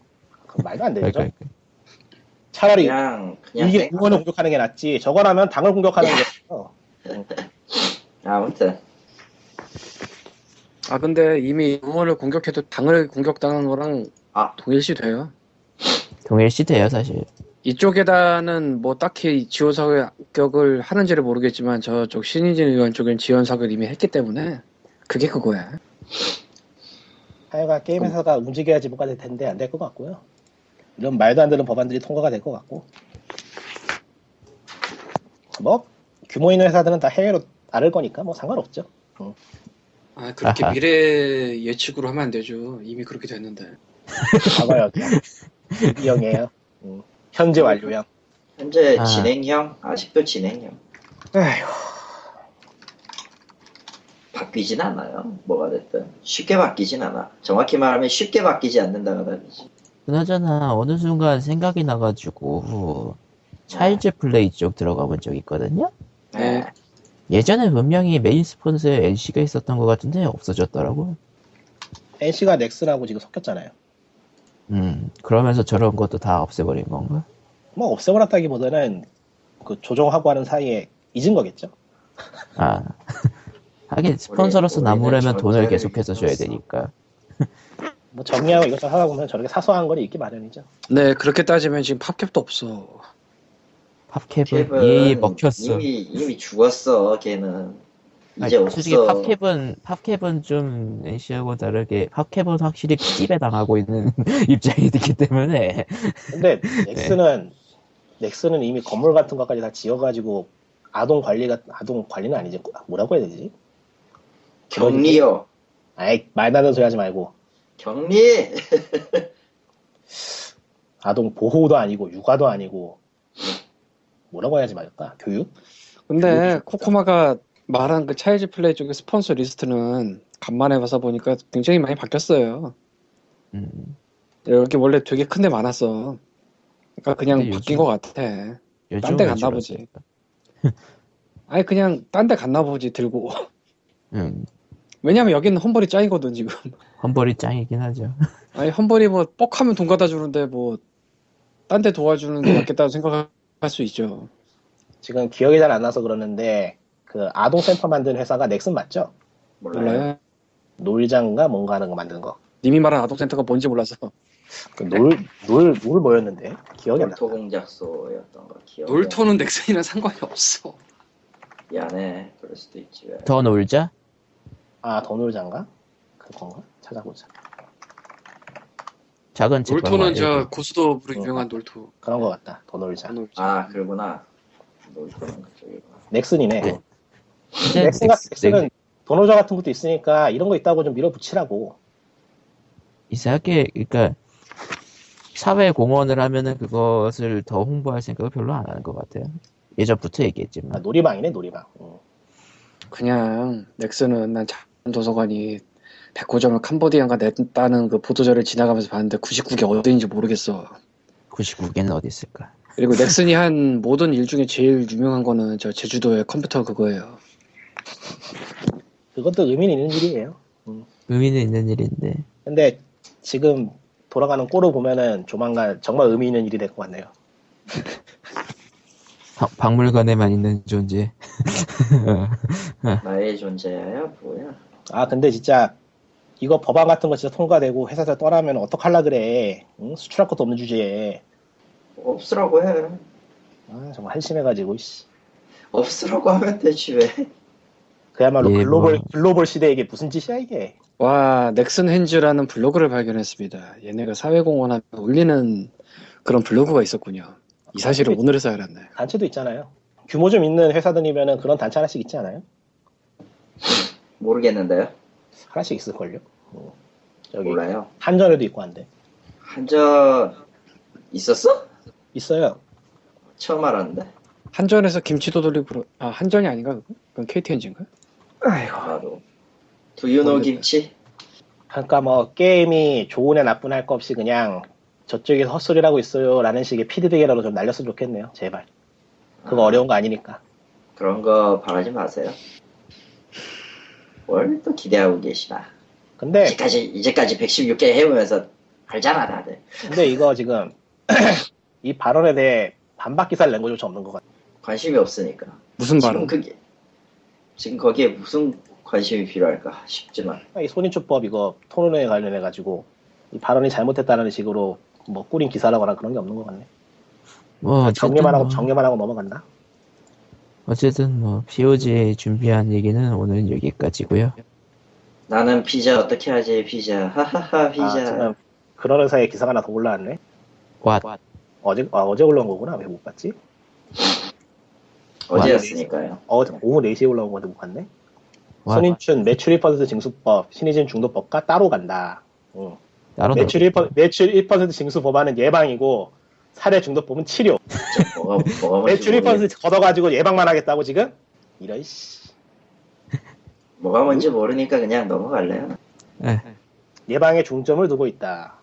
그건 말도 안 되죠. 그러니까 차라리 그냥 그냥 이게 땡- 의원을 공격하는 게 낫지. 저거라면 당을 공격하는 게 낫죠. 아무튼 아 근데 이미 의원을 공격해도 당을 공격당한 거랑 아. 동일시 돼요. 동일시 돼요 사실. 이쪽에다는 뭐 딱히 지원 사격을 하는지를 모르겠지만 저쪽 신인진 의원 쪽엔 지원 사격을 이미 했기 때문에 그게 그거야. 하여간 게임 회사가 움직여야지 뭐가 될 텐데 안 될 것 같고요. 이런 말도 안 되는 법안들이 통과가 될 것 같고. 뭐 규모 있는 회사들은 다 해외로 나를 거니까 뭐 상관없죠. 응. 아 그렇게 아하. 미래 예측으로 하면 안 되죠. 이미 그렇게 됐는데. 봐봐요. 이형이에요. 음, 현재 완료형. 현재 아. 진행형 아직도 진행형 에휴, 바뀌진 않아요. 뭐가 됐든 쉽게 바뀌진 않아. 정확히 말하면 쉽게 바뀌지 않는다가 다르지. 그나저나 어느 순간 생각이 나가지고 차일즈 플레이 쪽 들어가 본 적 있거든요. 네. 예전에 분명히 메인 스폰서에 NC가 있었던 것 같은데 없어졌더라고. NC가 넥슨하고 지금 섞였잖아요. 음, 그러면서 저런 것도 다 없애버린 건가? 뭐 없애버렸다기보다는 그 조정하고 하는 사이에 잊은 거겠죠. 아, 하긴 스폰서로서 남으려면 돈을 계속해서 줘야. 되니까. 뭐 정리하고 이것저것 하다 보면 저렇게 사소한 거리 있기 마련이죠. 네 그렇게 따지면 지금 팝캡도 없어. 팝캡은 캡은 EA에 먹혔어. 이미 이미 죽었어. 걔는 이제 없어. 솔직히 팝캡은 팝캡은 좀 NC하고 다르게 팝캡은 확실히 삐집에 당하고 있는 입장이기 때문에 근데 넥슨은 넥슨은 이미 건물 같은 것까지 다 지어가지고 아동 관리가 아동 관리는 아니지 뭐라고 해야 되지? 격리요. 아이 말 나는 소리 하지 말고 격리. 아동 보호도 아니고 육아도 아니고 뭐라고 해야지 맞을까? 교육? 근데 코코마가 말한 그 차일즈 플레이 쪽의 스폰서 리스트는 간만에 봐서 보니까 굉장히 많이 바뀌었어요. 음, 여기 원래 되게 큰 데 많았어. 그러니까 그냥 바뀐 요즘- 것 같아. 요즘은 딴데 갔나. 보지. 아니 그냥 딴 데 갔나 보지 들고. 음, 왜냐면 여기는 험벌이 짱이거든 지금. 험벌이 짱이긴 하죠. 아니 험벌이 뭐 뻑하면 돈 갖다 주는데 뭐 딴 데 도와주는 게 낫겠다고 생각할 수 있죠. 지금 기억이 잘 안 나서 그러는데 그 아동 센터 만든 회사가 넥슨 맞죠? 몰라요. 놀장가 뭔가 하는 거 만든 거. 님이 말한 아동 센터가 뭔지 몰라서. 그 놀, 놀, 놀 뭐였는데? 기억이 안 나. 놀토 공작소였던 거 기억. 놀토는 넥슨이랑 상관이 없어. 미안해. 그럴 수도 있지. 왜. 더 놀자? 아, 더 놀장가? 그건가? 찾아보자. 작은 책 놀토는 저 말고. 고수도부로 유명한 놀토. 그런 거 같다. 더 놀자. 놀토. 아 그러구나. 놀토는 그쪽이구나. 넥슨이네. 네. 이제 넥슨, 넥스- 넥슨은 더 놀자 같은 것도 있으니까 이런 거 있다고 좀 밀어붙이라고. 이상하게 그러니까 사회 공헌을 하면은 그것을 더 홍보할 생각을 별로 안 하는 것 같아요. 예전부터 아, 얘기했지만 놀이방이네, 놀이방. 응. 그냥 넥슨은 난 작은 도서관이 백호점을 캄보디아가 냈다는 그 보도자를 지나가면서 봤는데 99개 어디인지 모르겠어. 99개는 어디 있을까? 그리고 넥슨이 한 모든 일 중에 제일 유명한 거는 저 제주도의 컴퓨터 그거예요. 그것도 의미 있는 일이에요. 의미는 있는 일인데 근데 지금 돌아가는 꼴을 보면은 조만간 정말 의미 있는 일이 될 것 같네요. 박- 박물관에만 있는 존재. 나의 존재야 뭐야? 아, 근데 진짜 이거 법안 같은 거 진짜 통과되고 회사에서 떠나면 어떡할라 그래. 응? 수출할 것도 없는 주제에. 없으라고 해. 아, 정말 한심해가지고, 씨. 없으라고 하면 되지 왜? 그야말로 예, 글로벌, 뭐. 글로벌 시대에 이게 무슨 짓이야, 이게. 와 넥슨 핸즈라는 블로그를 발견했습니다. 얘네가 사회공헌하면 올리는 그런 블로그가 있었군요. 이 사실을 오늘에서 알았네. 단체도 있잖아요. 규모 좀 있는 회사들이면은 그런 단체 하나씩 있지 않아요? 모르겠는데요. 하나씩 있을걸요? 어. 여기 몰라요. 한전에도 있고 한데. 한전 있었어? 있어요. 처음 알았는데. 한전에서 김치도 돌리고 아 한전이 아닌가 그거? 그건 KT 엔진가? 나도. 두유노. 김치? 그러니까 뭐 게임이 좋으냐 나쁘냐 할거 없이 그냥 저쪽에서 헛소리라고 있어요 라는 식의 피드백이라도 좀 날렸으면 좋겠네요. 제발. 그거 아, 어려운 거 아니니까. 그런 거 바라지 마세요. 뭘 또 기대하고 계시나? 근데 이제까지 이제까지 116개 해오면서 알잖아 다들. 근데 이거 지금 이 발언에 대해 반박 기사를 낸 거조차 없는 것 같아요. 관심이 없으니까. 무슨 지금 발언? 그게 지금 거기에 무슨 관심이 필요할까 싶지만 이 손인초법 이거 토론회에 관련해 가지고 이 발언이 잘못했다는 식으로 뭐 꾸린 기사라거나 그런 게 없는 것 같네. 뭐 어쨌든 정리만 하고 뭐, 정리만 하고 넘어간다. 어쨌든 뭐 POG 준비한 얘기는 오늘은 여기까지고요. 나는 피자 어떻게 하지 피자 하하하 아, 피자 지금 그런 회사에 기사가 하나 더 올라왔네. 왓 어제 아, 어제 올라온 거구나. 왜 못 봤지? 어제였으니까요. 어, 오후 4시에 올라온 건데 못 봤네. 와, 손인춘 매출 1% 징수법, 신의진 중도법과 따로 간다. 응. 따로 매출 1%, 매출 1% 징수 법안은 예방이고 살해 중도법은 치료. 뭐가 뭐가 뭔지 매출 모르겠, 1% 걷어가지고 예방만 하겠다고 지금? 이런 씨. 뭐가 뭔지 모르니까 그냥 넘어갈래요. 예. 예방에 중점을 두고 있다.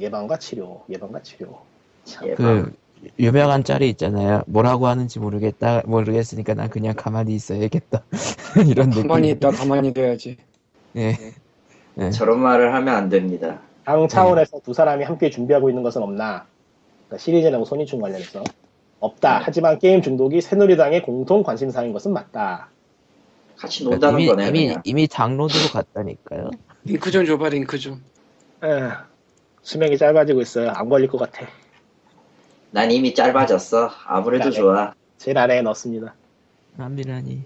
예방과 치료, 예방과 치료. 참. 예방. 그 유명한 짤이 있잖아요. 뭐라고 하는지 모르겠다 모르겠으니까 난 그냥 가만히 있어야겠다. 이런 느낌. 가만히 있다 가만히 돼야지. 예. 예. 저런 말을 하면 안 됩니다. 당 차원에서 두 사람이 함께 준비하고 있는 것은 없나? 그러니까 시리즈하고 손익충 관련해서 없다. 네. 하지만 게임 중독이 새누리당의 공통 관심사인 것은 맞다. 같이 논다는 이미 거네. 이미 그냥. 이미 장로드로 갔다니까요. 링크 좀 줘봐 링크 좀. 에, 수명이 짧아지고 있어요. 안 걸릴 것 같아. 난 이미 짧아졌어. 아무래도 그래. 좋아. 제일 아래에 넣습니다. 아미라니,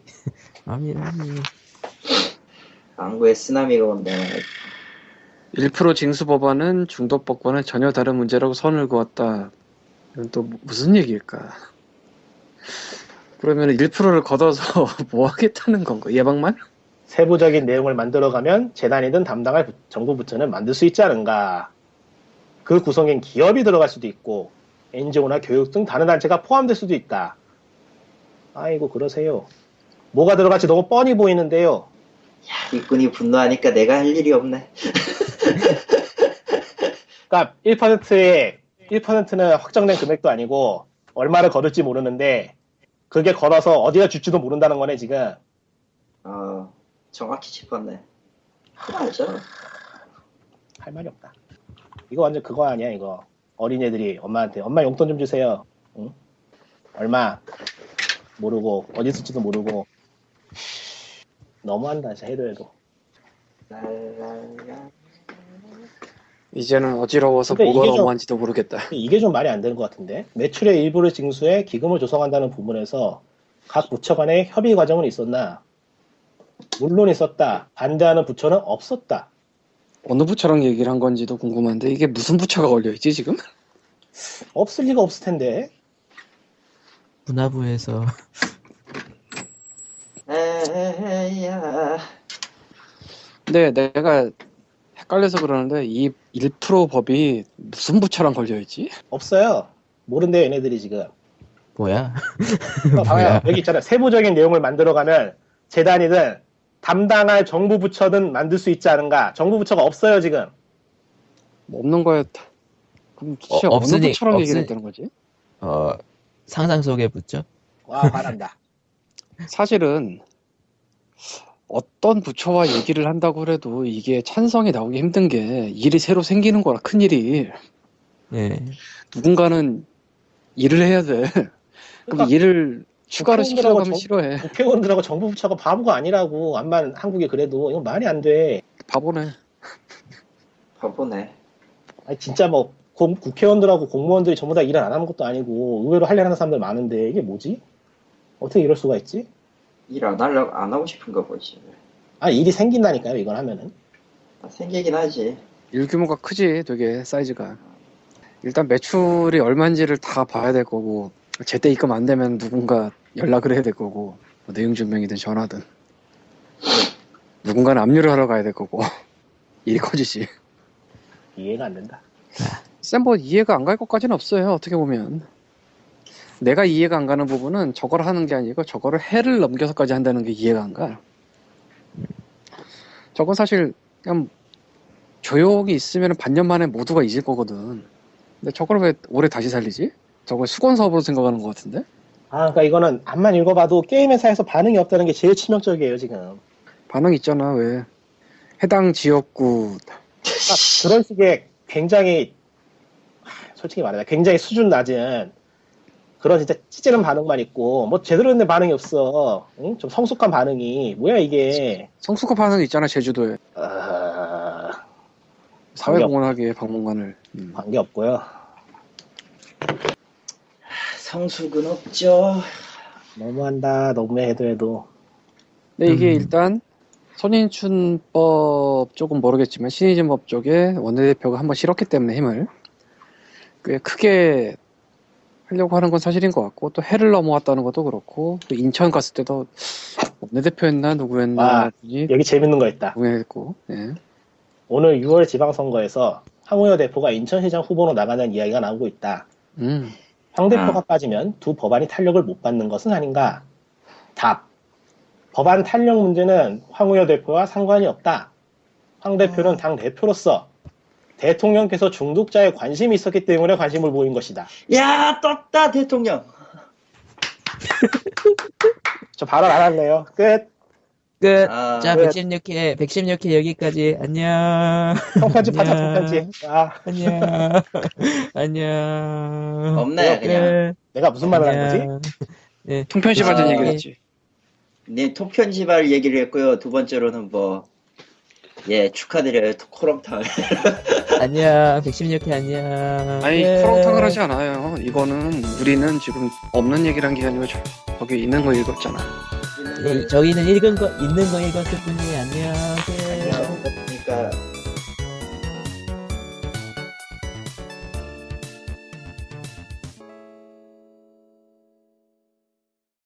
아미라니. 안구에 쓰나미가 온다. 1% 징수 법안은 중도법과는 전혀 다른 문제라고 선을 그었다. 이건 또 무슨 얘기일까? 그러면 1%를 걷어서 뭐 하겠다는 건가? 예방만? 세부적인 내용을 만들어가면 재단이든 담당할 부- 정부 부처는 만들 수 있지 않은가. 그 구성엔 기업이 들어갈 수도 있고 NGO나 교육 등 다른 단체가 포함될 수도 있다. 아이고 그러세요. 뭐가 들어갈지 너무 뻔히 보이는데요. 일꾼이 분노하니까 내가 할 일이 없네. 그러니까 1%의 1%는 확정된 금액도 아니고 얼마를 거둘지 모르는데 그게 걸어서 어디가 줄지도 모른다는 거네 지금. 어, 정확히 짚었네. 알죠. 할 말이 없다. 이거 완전 그거 아니야 이거. 어린애들이 엄마한테 엄마 용돈 좀 주세요. 응? 얼마 모르고 어디 쓸지도 모르고 너무한다 진짜 해도 해도. 이제는 어지러워서 뭐가 좀- 너무한지도 모르겠다. 이게 좀 말이 안 되는 것 같은데 매출의 일부를 징수해 기금을 조성한다는 부분에서 각 부처 간의 협의 과정은 있었나? 물론 있었다. 반대하는 부처는 없었다. 어느 부처랑 얘기를 한 건지도 궁금한데 이게 무슨 부처가 걸려 있지 지금? 없을 리가 없을 텐데. 문화부에서 에야. 근데 내가 헷갈려서 그러는데 이 1% 법이 무슨 부처랑 걸려 있지? 없어요. 모른대요 얘네들이 지금. 뭐야? 어, 봐요. 뭐야? 여기 있잖아요. 세부적인 내용을 만들어가면 재단이든 담당할 정부 부처든 만들 수 있지 않은가. 정부 부처가 없어요 지금. 뭐 없는 거였다. 그럼 어, 어, 없으니- 느 부처랑 없으니- 얘기를 했다는 거지? 어 상상 속에 붙죠. 와 바란다. 사실은 어떤 부처와 얘기를 한다고 해도 이게 찬성이 나오기 힘든 게 일이 새로 생기는 거라 큰 일이 예. 누군가는 일을 해야 돼. 그럼 그러니까 일을 추가로 국회의원들하고 시키려고 하면 정- 싫어해. 국회의원들하고 정부 부처가 바보가 아니라고. 암만 한국에 그래도 이건 말이 안 돼. 바보네. 바보네. 아니 진짜 뭐 공- 국회의원들하고 공무원들이 전부 다 일을 안 하는 것도 아니고 의외로 할일 하는 사람들 많은데 이게 뭐지? 어떻게 이럴 수가 있지? 일 안 하려고 안 하고 싶은가 보지. 아 일이 생긴다니까요 이건 하면은 아, 생기긴 하지. 일 규모가 크지, 되게 사이즈가. 일단 매출이 얼마인지를 다 봐야 될 거고, 제때 입금 안 되면 누군가 연락을 해야 될 거고, 뭐 내용 증명이든 전화든. 누군가는 압류를 하러 가야 될 거고, 일이 커지지. 이해가 안 된다. 쌤, 뭐 이해가 안 갈 것까지는 없어요, 어떻게 보면. 내가 이해가 안 가는 부분은 저걸 하는 게 아니고 저거를 해를 넘겨서까지 한다는 게 이해가 안 가. 저건 사실 그냥 조용히 있으면 반년 만에 모두가 잊을 거거든. 근데 저걸 왜 올해 다시 살리지? 저걸 수건 사업으로 생각하는 것 같은데? 아 그러니까 이거는 앞만 읽어봐도 게임 회사에서 반응이 없다는 게 제일 치명적이에요 지금. 반응 있잖아, 왜. 해당 지역구, 딱 그런 식의 굉장히 솔직히 말하자 굉장히 수준 낮은 그런 진짜 찌질한 반응만 있고 뭐 제대로 된 반응이 없어. 응? 좀 성숙한 반응이 뭐야 이게. 성수급 반응 있잖아, 제주도에. 아, 사회공헌 하기에 박물관을. 음. 관계 없고요. 성숙은 없죠. 너무한다. 너무해 해도 해도. 근데 이게 음. 일단 손인춘법 쪽은 모르겠지만 신의진법 쪽에 원내대표가 한번 실었기 때문에 힘을 꽤 크게 하려고 하는 건 사실인 것 같고 또 해를 넘어왔다는 것도 그렇고 또 인천 갔을 때도 원내대표였나 누구였나 아, 이 여기 재밌는 거 있다. 누구였고 예. 오늘 6월 지방선거에서 황우여 대표가 인천시장 후보로 나가는 이야기가 나오고 있다. 음. 황 대표가 빠지면 두 법안이 탄력을 못 받는 것은 아닌가? 답. 법안 탄력 문제는 황우여 대표와 상관이 없다. 황 대표는 당 대표로서 대통령께서 중독자에 관심이 있었기 때문에 관심을 보인 것이다. 야 떴다 대통령. 저 발언 안 할래요. 끝. 끝. 아, 자, 왜- 116회, 116회 여기까지. 안녕. 통편집 하자, 안녕. 통편집. 아, 안녕. 안녕. 없네, 그냥. 내가 무슨 말을 하는 거지? 안녕. 네. 통편시 아, 받은 예. 얘기를 했지. 네 통편지발 얘기를 했고요. 두 번째로는 뭐. 예, 축하드려요. 코럼탕. 안녕. 116회 안녕. 아니 예. 커렁탕을 하지 않아요. 이거는 우리는 지금 없는 얘기를 한게 아니고 저- 거기 있는 거 읽었잖아. 예, 저희는 읽은 거, 있는 거 읽었을 뿐이에요. 안녕.